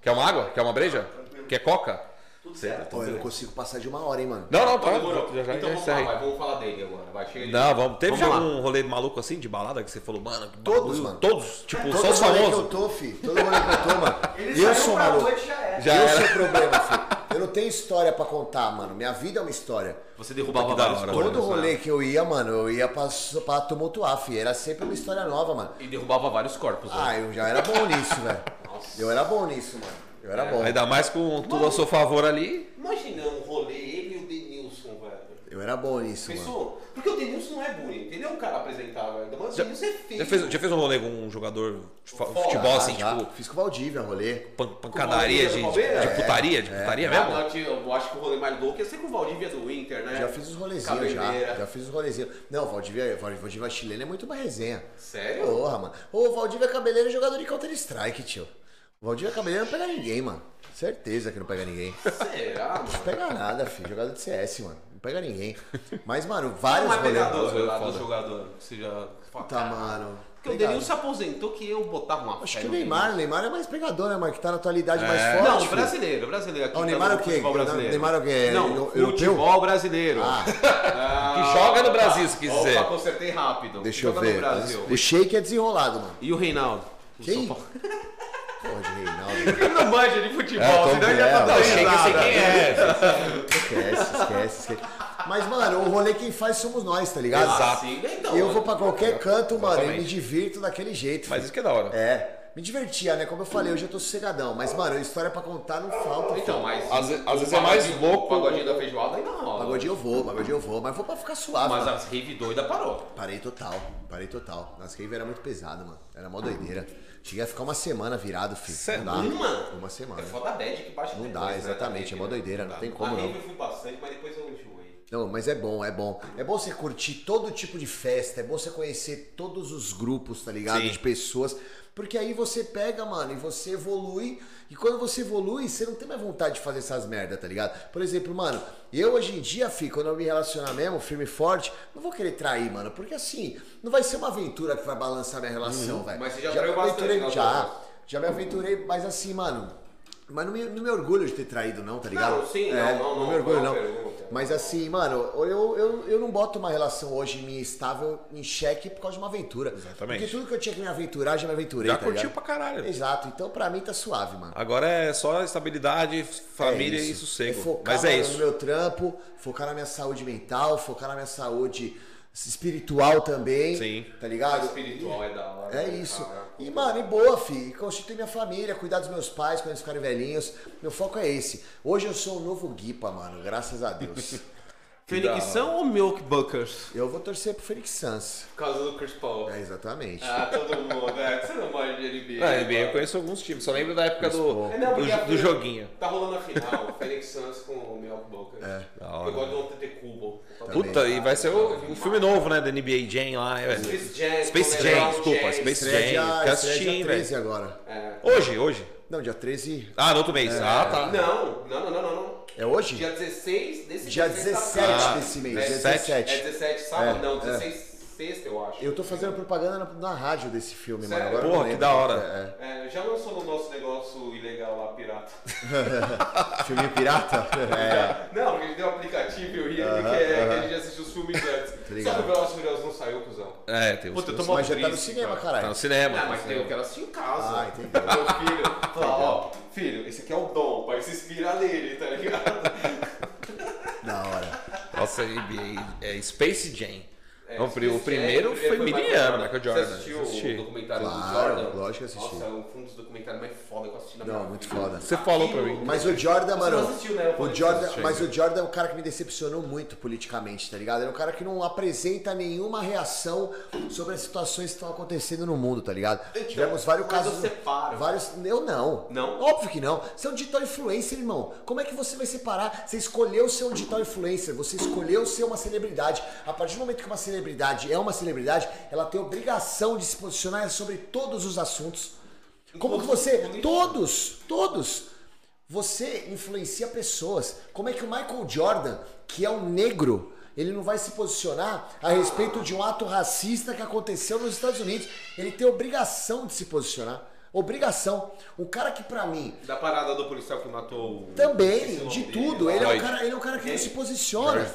Quer uma água? Quer uma breja? Quer coca? Certo. Pô, eu não consigo passar de uma hora, hein, mano. Não, não, tá. Demorou. Já, já, então já vamos encerra lá, aí. vai, vamos falar dele agora. Vai, chega Não, vamos. Teve Vamos algum rolê maluco assim, de balada, que você falou, mano, que Todos, bagulho- mano. Todos? Tipo, Todo só os rolê que eu famosos? tô, fi. Todo rolê que eu tô, mano. Ele eu sou maluco. noite já é. Já eu era. sou problema, filho. Eu não tenho história pra contar, mano. Minha vida é uma história. Você derrubava vários hora, cornos, Todo né? rolê que eu ia, mano, eu ia pra, pra tumultuar, fi. Era sempre uma história nova, mano. E derrubava vários corpos. né? Ah, eu já era bom nisso, velho. Nossa. Eu era bom nisso, mano. Eu era bom. Ainda mais com tudo a seu favor ali. Imagina um rolê, ele e o Denilson, velho. Eu era bom nisso, mano. Pensou? Porque o Denilson não é bonito, ele é um cara apresentável ainda, mas o Denilson é feio. Já fez, já fez um rolê com um jogador de fa- Fora, futebol, assim, Já, tipo, Fiz com o Valdívia, rolê. pan- pancadaria de, Com o de, Valdívia do de putaria? De putaria Ah, mesmo? não, tio, eu acho que o rolê mais louco ia ser com o Valdívia do Inter, né? Já fiz os rolezinhos, já. Cabeleira. Já fiz os rolezinhos. Não, Valdívia, Valdívia chileno é muito mais resenha. Sério? Porra, mano. Ô, o Valdívia Cabeleiro é jogador de Counter-Strike, tio. O Valdívia Cabeleiro não pega ninguém, mano. Certeza que não pega ninguém. Será, mano? Não pega nada, filho. Jogador de CS, mano. Não pega ninguém. Mas, mano, vários é o rolês. pegador jogador? que Você já... Tá, mano. Porque o. Denilson se aposentou que eu botava uma Acho fé que o no Neymar, o Neymar é mais pegador, né, mano? Que tá na atualidade mais É. forte. Não, filho. brasileiro, brasileiro. Aqui Ah, o tá Neymar no é o quê? futebol Não, brasileiro. Neymar é o quê? Não, Eu- europeu? futebol brasileiro. Ah, Ah, Que joga no Brasil, se opa, quiser. consertei rápido. deixa eu Joga ver. no Brasil. O Shake é desenrolado, mano. E o Reinaldo? O Quem? São Paulo. Porra de Reinaldo. Ele não manja de futebol, É, senão ele já tá Não, Chega, eu sei quem é. Esquece, esquece, esquece. Mas, mano, o rolê quem faz somos nós, tá ligado? Exato. Sim, então. Eu vou pra qualquer canto, mano, e me divirto daquele jeito. Mas filho. isso que é da hora. É, me divertia, né? Como eu falei, hoje eu tô sossegadão. Mas, mano, história pra contar não falta. Então, mas. Às às vezes é mais louco- O pagodinho da feijoada ainda rola. Pagodinho eu vou, pagodinho eu vou. Mas vou pra ficar suave. Mas mano. as rave doida parou. Parei total, parei total. Nas rave era muito pesado, mano. Era mó doideira. Cheguei a ficar uma semana virado, filho. Cê é não dá. Uma? Uma semana. É foda a bad que baixa Não dá, né, exatamente, é mó rave, doideira, não tem como, A não. eu fui bastante, mas depois eu enjoei. Não, mas é bom, é bom. É bom você curtir todo tipo de festa, é bom você conhecer todos os grupos, tá ligado? Sim. De pessoas. Porque aí você pega, mano, e você evolui. E quando você evolui, você não tem mais vontade de fazer essas merda, tá ligado? Por exemplo, mano, eu hoje em dia, fi, quando eu me relacionar mesmo, firme e forte, não vou querer trair, mano. Porque assim, não vai ser uma aventura que vai balançar minha relação, velho. Mas você já me traiu bastante aventurei, nas Já, já me aventurei, mas assim, mano. Mas não me, não me orgulho de ter traído, não, tá ligado? Não, sim, É, não, não, não, me orgulho, não pergunta. Mas assim, mano, eu, eu, eu não boto uma relação hoje minha estável em xeque por causa de uma aventura. Exatamente. Porque tudo que eu tinha que me aventurar, já me aventurei. Já tá curtiu ligado? pra caralho. Exato, então pra mim tá suave, mano. Agora é só estabilidade, família É e isso. sossego. É focar, Mas é mano, isso. no meu trampo, focar na minha saúde mental, focar na minha saúde espiritual também. Sim. Tá ligado? espiritual é da hora. É isso. cara? E, mano, e boa, fi. Constituir minha família, cuidar dos meus pais quando eles ficarem velhinhos. Meu foco é esse. Hoje eu sou o novo Guipa, mano. Graças a Deus. Fênix São ou Milk Buckers? eu vou torcer pro Felix Sanz. Por causa do Chris Paul. É, exatamente. Ah, todo mundo, é. Você não manja de NBA. Na NBA eu conheço alguns times, só lembro da época do. É, não, do, do final- joguinho. Tá rolando a final, Phoenix Suns com o Milk Buckers. É, da hora. Eu gosto do Antetokounmpo. Puta, e vai ser o, o filme novo, né? Da NBA Jam lá, né, velho? Space Jam. Space Jam, desculpa. Space Jam. estreia assistir, dia hein, 13 velho? agora. É. Hoje, hoje. Não, dia 13. Ah, no outro mês. Ah, tá. Não, não, É hoje? Dia 16 desse Dia mês, 17 sexta-feira. desse mês. É, Dia 17. 17. É 17 sábado? É, não, é. 16 sexta, eu acho. Eu tô fazendo propaganda na, na rádio desse filme, mano. Sério? Agora eu Porra, que da hora. É, É, já lançou no nosso negócio ilegal lá, pirata. é. Filme pirata? É. Não, porque ele tem um aplicativo e eu ria ele que, é, que a gente assistiu os filmes antes. Só que o Velozes Furiosos não saiu, cuzão. É, tem os. Puta, eu tô Mas já tá no cinema, cara. Tá caralho. no cinema. Não, tá mas tem, eu quero assistir em casa. Ah, entendeu. Meu filho, fala, ó, filho, esse aqui é o dom, pai, se inspirar nele, tá ligado? Da hora. Nossa, NBA é Space Jam. É, Não, o pri- o esse primeiro é, foi Michael miliano, Michael Jordan. Você assistiu Assisti. o documentário Claro, do Jordan? lógico que assisti. Nossa, foi um dos documentários mais foda que eu assisti na minha Não, muito vida. foda. Você falou pra mim. Mas o Jordan, Você mano. não assistiu, né? Eu O Jordan, mas o Jordan é um cara que me decepcionou muito politicamente, tá ligado? Ele é um cara que não apresenta nenhuma reação sobre as situações que estão acontecendo no mundo, tá ligado? Então, Tivemos vários mas casos. eu separo. Vários. Eu não. Não? Óbvio que não. Você é um digital influencer, irmão. Como é que você vai separar? Você escolheu ser um digital influencer, você escolheu ser uma celebridade. A partir do momento que uma celebridade é uma celebridade, ela tem obrigação de se posicionar sobre todos os assuntos. Como que você. Todos, todos. Você influencia pessoas. Como é que o Michael Jordan, que é um negro, ele não vai se posicionar a respeito de um ato racista que aconteceu nos Estados Unidos? Ele tem obrigação de se posicionar. Obrigação. Um cara que pra mim Da parada do policial que matou o... também, o de tudo. lá. Ele é, um cara, ele é um cara que não se posiciona.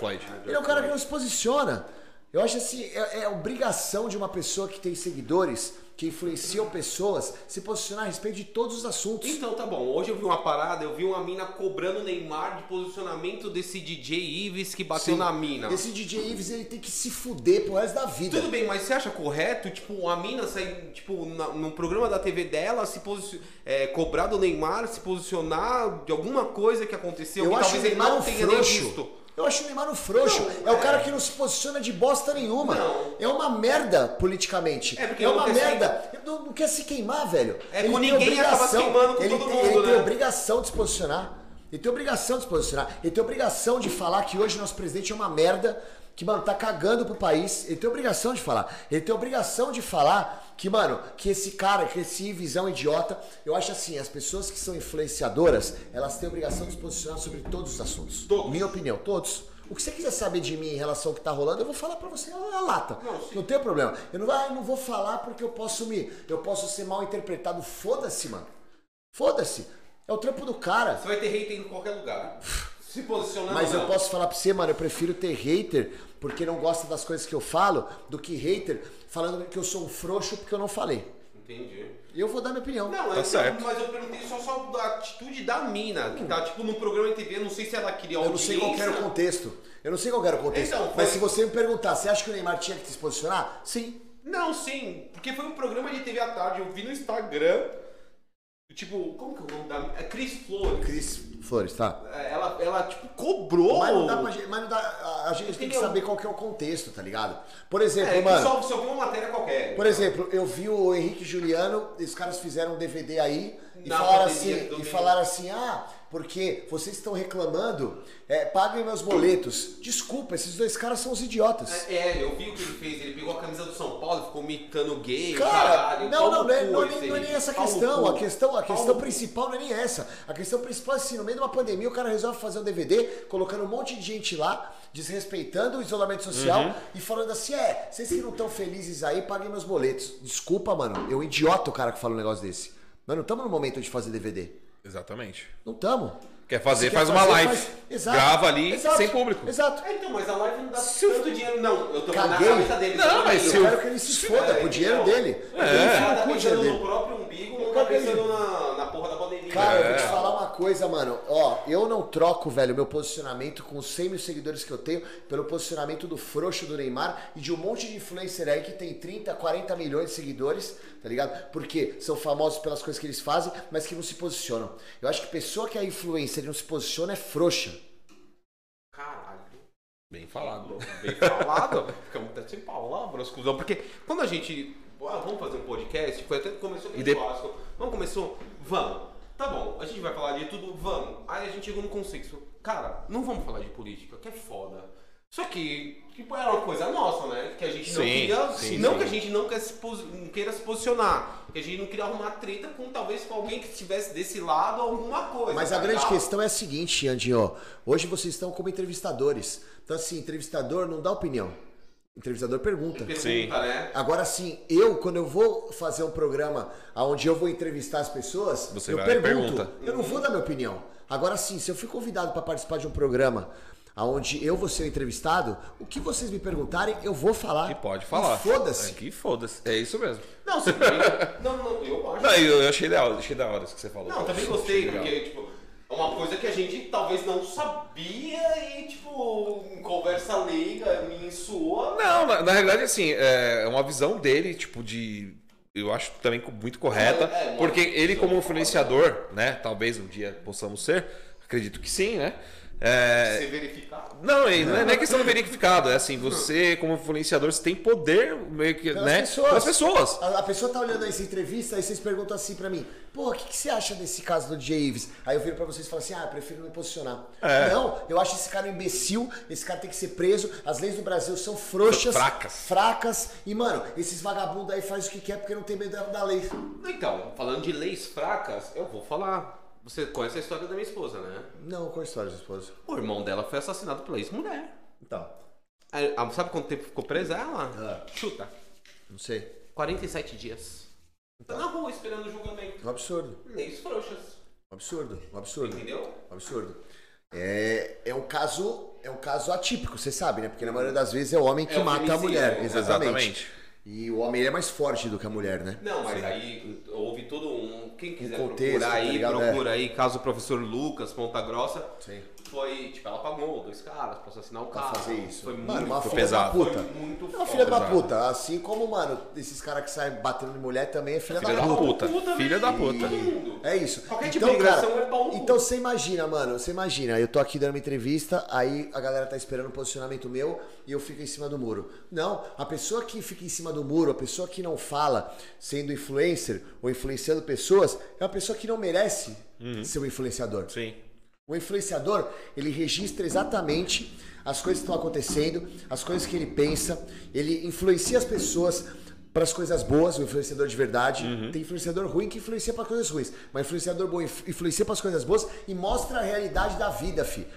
Ele é um cara que não se posiciona. Eu acho assim, é, é obrigação de uma pessoa que tem seguidores, que influenciam pessoas, se posicionar a respeito de todos os assuntos. Então tá bom, hoje eu vi uma parada, eu vi uma mina cobrando o Neymar de posicionamento desse DJ Ives que bateu Sim. na mina. Esse DJ Ives, ele tem que se fuder pro resto da vida. Tudo bem, mas você acha correto, tipo, a mina sair, tipo, na, no programa da TV dela, se posi- é, cobrar do Neymar, se posicionar de alguma coisa que aconteceu Eu que acho o talvez ele Neymar não tenha nem visto. Eu acho o Neymar um frouxo. Não, é o é. cara que não se posiciona de bosta nenhuma. Não. É uma merda politicamente. É, porque uma quer se- merda. Ele Não, não quer se queimar, velho. É, ele com tem ninguém acaba se queimando com ele todo tem, mundo, ele tem né? obrigação de se posicionar. Ele tem obrigação de se posicionar. Ele tem obrigação de falar que hoje nosso presidente é uma merda, que, mano, tá cagando pro país. Ele tem obrigação de falar. Ele tem obrigação de falar que, mano, que esse cara, que esse um idiota. Eu acho assim, as pessoas que são influenciadoras, elas têm obrigação de se posicionar sobre todos os assuntos. Todos. Minha opinião, todos. O que você quiser saber de mim em relação ao que tá rolando, eu vou falar pra você na lata. Não. Não tem problema. Eu não, ah, eu não vou falar porque eu posso me. Eu posso ser mal interpretado. Foda-se, mano. Foda-se. É o trampo do cara. Você vai ter hater em qualquer lugar. Se posicionando Mas eu não. posso falar pra você, mano, eu prefiro ter hater porque não gosta das coisas que eu falo do que hater falando que eu sou um frouxo porque eu não falei. Entendi. E eu vou dar minha opinião. Não, Tá eu- certo. mas eu perguntei só, só da atitude da mina, que tá tipo no programa de TV, não sei se ela queria Eu não sei qual era o contexto. Eu não sei qual era o contexto. Então, Mas foi- se você me perguntar, você acha que o Neymar tinha que se posicionar? Sim. Não, sim, porque foi um programa de TV à tarde, eu vi no Instagram, tipo, como que é o nome da? É Cris Flores. Cris Flores, tá? É, Ela, ela, tipo, cobrou. Mas não dá pra gente, mas não dá, a, gente tem que saber qual que é o contexto, tá ligado? Por exemplo, É, mano. só, só uma matéria qualquer. Por exemplo, eu vi o Henrique e Juliano, os caras fizeram um DVD aí e Na falaram assim, e falaram assim, ah, porque vocês estão reclamando, é, paguem meus boletos. Desculpa, esses dois caras são os idiotas. É, é, eu vi o que ele fez, ele pegou a camisa do São Paulo, ficou imitando gay, Cara, caralho, não, não, não é, cu não é nem, não é nem essa questão. A questão, a questão principal não é nem essa. A questão principal é assim, no meio de uma pandemia, o cara resolve fazer um DVD, colocando um monte de gente lá, desrespeitando o isolamento social Uhum. e falando assim: é, vocês que não estão felizes aí, paguem meus boletos. Desculpa, mano, eu idiota o cara que fala um negócio desse. Nós não estamos no momento de fazer DVD. Exatamente. Não estamos. Quer fazer, Se quer faz uma fazer, live. faz- Exato. Grava ali, Exato. sem público. Exato. É, então, mas a live não dá tanto dinheiro, não. Eu tô falando na Caguei. cabeça dele. Não, eu mas se Eu o- quero que ele se foda pro dinheiro então. dele. É. Ele O tá no o pensando dele. no próprio umbigo, não Eu tá pensando na, na porra da pandemia. Cara, eu vou É. te uma coisa, mano. Ó, eu não troco, velho, meu posicionamento com os 100 mil seguidores que eu tenho pelo posicionamento do frouxo do Neymar e de um monte de influencer aí que tem 30, 40 milhões de seguidores, tá ligado? Porque são famosos pelas coisas que eles fazem, mas que não se posicionam. Eu acho que pessoa que é influencer e não se posiciona é frouxa. Caralho. Bem falado. Bem falado. Ficamos até sem palavras, cuzão. Porque quando a gente. Ah, vamos fazer um podcast, foi até que começou com E o de-. Vamos, começou. Vamos. Tá bom, a gente vai falar de tudo, vamos. Aí a gente chegou no consenso. Cara, não vamos falar de política, que é foda. Só que, tipo, era uma coisa nossa, né? Que a gente não Sim, queria. sim, não sim. que a gente não, quer se não queira se posicionar. Que a gente não queria arrumar treta com talvez com alguém que estivesse desse lado alguma coisa. Mas a tá grande ligado? questão é a seguinte, Andinho. Hoje vocês estão como entrevistadores. Então, assim, entrevistador não dá opinião. Entrevistador pergunta. Pergunta, Sim. né? Agora sim, eu, quando eu vou fazer um programa onde eu vou entrevistar as pessoas, Você eu pergunto. pergunta. Eu não vou dar minha opinião. Agora sim, se eu fui convidado para participar de um programa onde eu vou ser o entrevistado, o que vocês me perguntarem, eu vou falar. E pode falar. Foda-se. É que foda-se. É isso mesmo. Não, você não, não, eu acho. Não, eu, eu achei da hora, achei da hora isso que você falou. Não, também gostei, porque, tipo, uma coisa que a gente talvez não sabia e, tipo, tipo conversa leiga, me sua. Não, na, na realidade, assim, é uma visão dele, tipo, de. Eu acho também muito correta, É, é, porque ele, como influenciador, né? Talvez um dia possamos ser, acredito que sim, né? É, Ser verificado. Não, e não é- não é questão de verificado, é assim, você como influenciador, você tem poder meio que, Pelas né? pessoas. Pelas pessoas. A, a pessoa tá olhando essa entrevista, aí vocês perguntam assim pra mim, pô, o que, que você acha desse caso do Jay Ives? Aí eu viro pra vocês e falo assim, ah, prefiro não me posicionar. É. Não, eu acho esse cara um imbecil, esse cara tem que ser preso, as leis do Brasil são frouxas, Fracas. fracas, e mano, esses vagabundos aí fazem o que quer porque não tem medo da lei. Então, falando de leis fracas, eu vou falar. Você conhece a história da minha esposa, né? Não, qual a história, sua esposa? O irmão dela foi assassinado pela ex-mulher. Então, Aí, ah, Sabe quanto tempo ficou presa ela? Ah. Chuta. não sei. 47 dias. Tá na rua esperando o julgamento. Um absurdo, Leis frouxas. um absurdo, um absurdo. Entendeu? Um absurdo. É, é um caso é um caso atípico, você sabe, né? Porque na maioria das vezes é o homem que É o mata a femicídio, mulher. Exatamente. exatamente. E o homem ele é mais forte do que a mulher, né? Não, mas aí houve todo um. Quem quiser contexto, procurar tá aí, ligado? procura aí, caso o professor Lucas, Ponta Grossa. Sim. Foi, tipo, ela pagou dois caras pra assassinar o Pra cara. fazer isso. Foi mano, muito uma foi filha pesado. da puta. Foi muito É uma filha da puta. Assim como, mano, esses caras que saem batendo em mulher também é filha, Filha da da puta. puta. Filha da puta. Mundo. É isso. Qualquer tipo então, de cara, é pau então você imagina, mano, você imagina, eu tô aqui dando uma entrevista, aí a galera tá esperando um posicionamento meu e eu fico em cima do muro. Não, a pessoa que fica em cima do muro, a pessoa que não fala sendo influencer ou influenciando pessoas, é uma pessoa que não merece Uhum. ser um influenciador. Sim. O influenciador, ele registra exatamente as coisas que estão acontecendo, as coisas que ele pensa, ele influencia as pessoas para as coisas boas, o influenciador de verdade. Tem influenciador ruim que influencia para coisas ruins, mas influenciador bom inf- influencia para as coisas boas e mostra a realidade da vida, fi.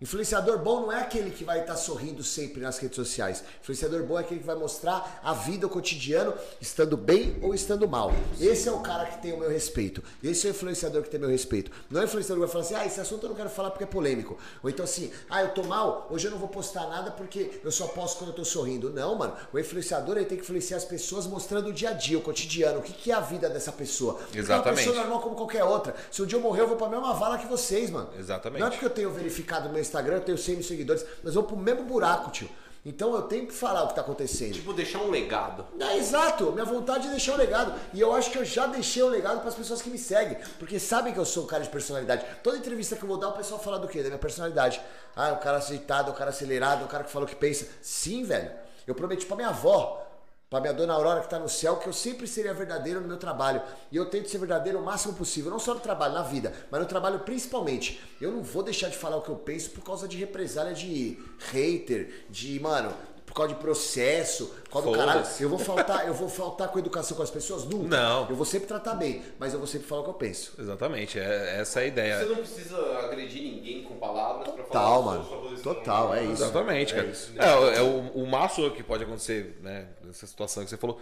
Influenciador bom não é aquele que vai estar sorrindo sempre nas redes sociais. Influenciador bom é aquele que vai mostrar a vida, o cotidiano, estando bem ou estando mal. Esse é o cara que tem o meu respeito. Esse é o influenciador que tem meu respeito. Não é o influenciador que vai falar assim, ah, esse assunto eu não quero falar porque é polêmico. Ou então assim, ah, eu tô mal, hoje eu não vou postar nada porque eu só posto quando eu tô sorrindo. Não, mano. O influenciador ele tem que influenciar as pessoas mostrando o dia a dia, o cotidiano, o que, que é a vida dessa pessoa. Porque É uma Exatamente. pessoa normal como qualquer outra. Se um dia eu morrer, eu vou pra mesma vala que vocês, mano. Exatamente. Não é porque eu tenho verificado meu Instagram, eu tenho 100 mil seguidores, mas eu vou pro mesmo buraco, tio. Então eu tenho que falar o que tá acontecendo. Tipo, deixar um legado. É, exato, minha vontade é deixar o legado. E eu acho que eu já deixei o legado para as pessoas que me seguem. Porque sabem que eu sou um cara de personalidade. Toda entrevista que eu vou dar, o pessoal fala do quê? Da minha personalidade. Ah, o cara aceitado, o cara acelerado, o cara que fala o que pensa. Sim, velho. Eu prometi pra minha avó, pra minha dona Aurora que tá no céu, que eu sempre seria verdadeiro no meu trabalho. E eu tento ser verdadeiro o máximo possível. Não só no trabalho, na vida, mas no trabalho principalmente. Eu não vou deixar de falar o que eu penso por causa de represália de hater, de, mano. Por causa de processo, por causa do caralho. Eu vou faltar, eu vou faltar com educação com as pessoas? Nunca. Não. Eu vou sempre tratar bem, mas eu vou sempre falar o que eu penso. Exatamente, é, essa é a ideia. Você não precisa agredir ninguém com palavras pra Total, falar mano. sua posição. Total, é isso. Exatamente, É cara. isso. É, é o, o máximo que pode acontecer, né? Nessa situação que você falou.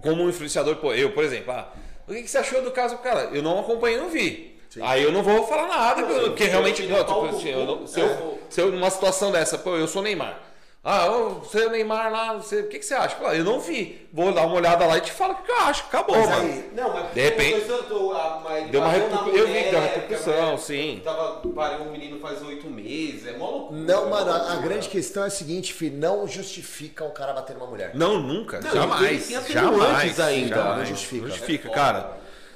Como um influenciador, pô, eu, por exemplo, ah, o que, você achou do caso? Cara, eu não acompanhei, não vi. Aí eu não vou falar nada, Não, porque, realmente. Não, tipo, assim, eu não- se, é, eu, eu- se eu, numa situação dessa, pô, eu sou Neymar. Ah, ô, você é Neymar lá, você, o que, que você acha? Pô, eu não vi. Vou dar uma olhada lá e te falo o que eu acho. Acabou, Mas mano. aí- Não, mas De repente- depois eu tô- a- mas Deu uma bateu repercu- na eu vi que deu uma repercussão, sim. Tava, pariu um menino faz oito meses, é mó loucura. Não, mano, a, a grande questão é a seguinte, fi, não justifica o cara bater numa mulher. Não, nunca. Não, jamais. tem atenuantes Jamais. ainda. Jamais. Não justifica. Não justifica, É foda. cara.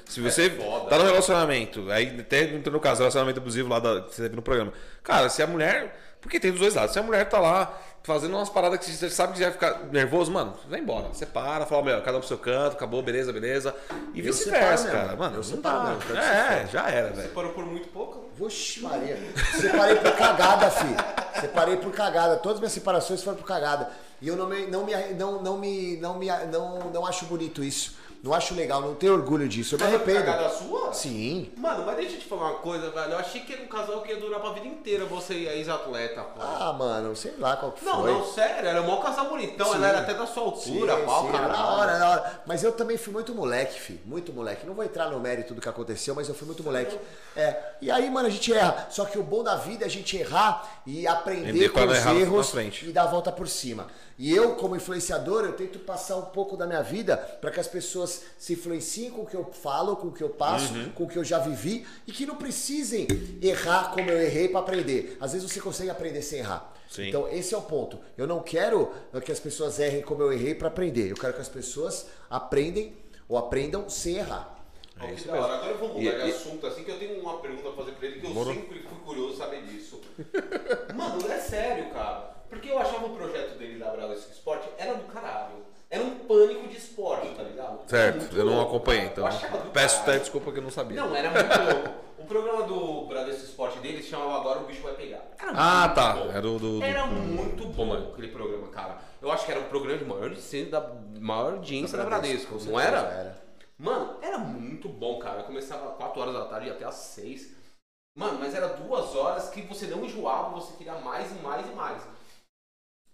Se você É foda. tá no relacionamento, aí até no caso, relacionamento abusivo lá da, que você teve no programa. Cara, se a mulher. Porque tem dos dois lados. Se a mulher tá lá fazendo umas paradas que você sabe que já vai ficar nervoso, mano, vai embora. Você para, fala, meu, cada um pro seu canto, acabou, beleza, beleza. E vice-versa, cara. Mano, Eu não separo dá. mesmo, que É, já era, Você velho. parou por muito pouco. Vixe Maria. Separei por cagada, fi. Separei por cagada. Todas as minhas separações foram por cagada. E eu não me, não me, não, não me, não me, não, não acho bonito isso. Não acho legal, não tenho orgulho disso. Eu me Mas a arrependo. cagada sua? Sim. Mano, mas deixa eu te falar uma coisa, velho. Eu achei que era um casal que ia durar pra vida inteira, você e a ex-atleta, pô. Ah, mano, sei lá qual que não, foi. não, sério, era um casal bonitão, Sim. ela era até da sua altura, Sim, pau, sim, cara. era da hora, da hora. Mas eu também fui muito moleque, fi. Muito moleque. Não vou entrar no mérito do que aconteceu, mas eu fui muito moleque. É. E aí, mano, a gente erra. Só que o bom da vida é a gente errar e aprender Aprender com os na erros e dar a volta por cima. E eu, como influenciador, eu tento passar um pouco da minha vida para que as pessoas se influenciem com o que eu falo, com o que eu passo, Uhum. com o que eu já vivi e que não precisem errar como eu errei para aprender. Às vezes você consegue aprender sem errar. Sim. Então, esse é o ponto. Eu não quero que as pessoas errem como eu errei para aprender. Eu quero que as pessoas aprendem ou aprendam sem errar. Que isso mesmo. Agora eu vou mudar E- de assunto, assim, que eu tenho uma pergunta pra fazer pra ele, que eu Demorou. sempre fui curioso saber disso. Mano, é sério, cara. Eu achava o projeto dele da Bradesco Esporte era do caralho. Era um pânico de esporte, tá ligado? Certo, eu não acompanhei, então. Do Peço até desculpa que eu não sabia. Não, era muito louco. O programa do Bradesco Esporte dele se chamava Agora o Bicho Vai Pegar. Era Ah, tá. bom. Era do. do- Era com- muito bom aquele programa, cara. Eu acho que era um programa de maior audiência da, maior audiência da Bradesco, com não era? Era. Mano, era muito bom, cara. Eu começava às 4 horas da tarde e até às 6. Mano, mas era duas horas que você não enjoava, você queria mais e mais e mais.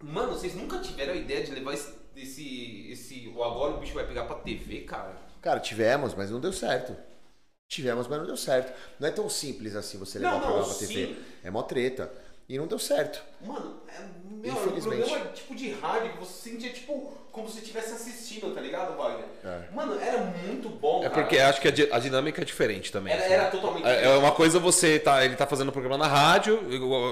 Mano, vocês nunca tiveram a ideia de levar esse. esse, esse o agora o bicho vai pegar pra TV, cara? Cara, tivemos, mas não deu certo. Tivemos, mas não deu certo. Não é tão simples assim você levar Não, um programa não, pra TV. sim. É mó treta. E não deu certo. Mano, é, meu, um Infelizmente. programa tipo de rádio que você sentia tipo como se estivesse assistindo, tá ligado, Wagner? É. Mano, era muito bom, É cara. porque acho que a, di- a dinâmica é diferente também. Era, assim. era totalmente É é uma coisa você tá, ele tá fazendo um programa na rádio,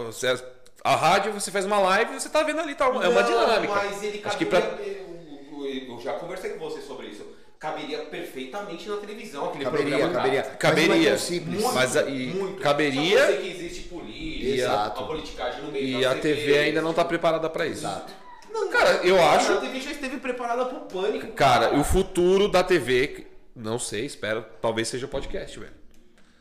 você- a rádio você faz uma live e você tá vendo ali, tá, é uma Não, dinâmica. Mas ele Acho que caberia, pra- eu, eu- já conversei com você sobre isso. Caberia perfeitamente na televisão aquele Caberia, programa. caberia. cara. Caberia. Mas é simples. Muito, Mas a- e muito. caberia- Só que eu sei que existe política, Exato. a politicagem no meio E a TV ainda não tá preparada pra isso. Exato. Não, Cara, eu A acho, TV já esteve preparada pro pânico. cara, o futuro da TV, não sei, espero, talvez seja o podcast, velho.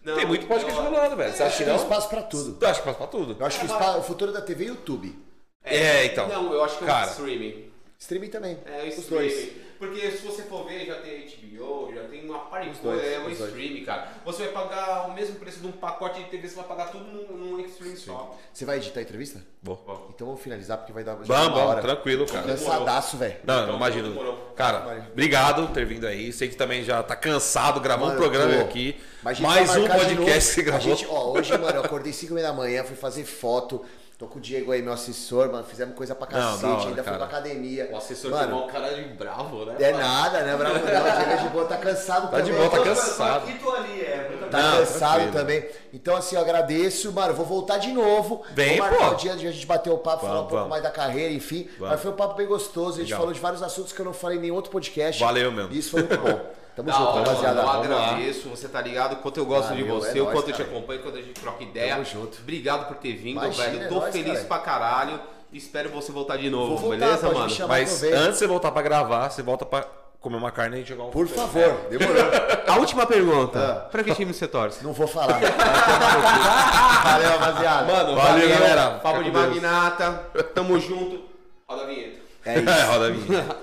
Não, Tem muito podcast eu- rolando, velho. Você acha que Tem não? espaço pra tudo. Eu acho que passa pra tudo. Eu acho que o, futuro da TV é YouTube. É, então. Não, eu acho que é streaming. Streaming também. É o Os streaming. Porque se você for ver, já tem HBO, já tem uma par de coisa, dois, é dois. streaming, cara. Você vai pagar o mesmo preço de um pacote de TV, você vai pagar tudo num, num streaming só. Você vai editar a entrevista? Vou. Então vamos finalizar porque vai dar Vamos, uma vamos, hora. tranquilo, cara. Cansadaço, velho. Não, não Então, imagino. demorou. Cara, obrigado por ter vindo aí. Sei que também já tá cansado gravando um programa aqui. Mais um podcast que você A gravou. gente, ó, hoje, mano, eu acordei 5 da manhã, fui fazer foto. Tô com o Diego aí, meu assessor, mano. Fizemos coisa pra Não, cacete. hora, ainda cara. fui pra academia. O assessor mano, um cara de bravo, né? É nada, né, bravo? Não, o Diego é de boa, tá cansado Tá de também. boa, tá cansado. Aqui tô ali, é. Tá Não, cansado tranquilo. também. Então, assim, eu agradeço, mano. Vou voltar de novo. Vem, Vou marcar pô. o dia de a gente bater o papo, falar um Vamos, pouco vamos. mais da carreira, enfim. Vamos. Mas foi um papo bem gostoso. A gente Legal. falou de vários assuntos que eu não falei em nenhum outro podcast. Valeu mesmo. Isso foi muito bom. Tamo Da junto, hora, rapaziada. eu lá. agradeço, você tá ligado? Quanto eu gosto de Valeu, você, é o quanto eu te acompanho, quanto a gente troca ideia. Tamo junto. Obrigado por ter vindo, Imagina, velho. é Tô nóis, feliz cara. pra caralho. Espero você voltar de novo, voltar, beleza, mano? chamar. Mas antes de você voltar pra gravar, você volta pra comer uma carne e a gente jogar um Por futebol. favor, demorou. A última pergunta. Ah. Pra que time você torce? Não vou falar. Valeu, rapaziada. Mano, Valeu, valeu, galera. Papo de Deus. magnata. Tamo junto. Roda a vinheta. É isso. É, roda a vinheta.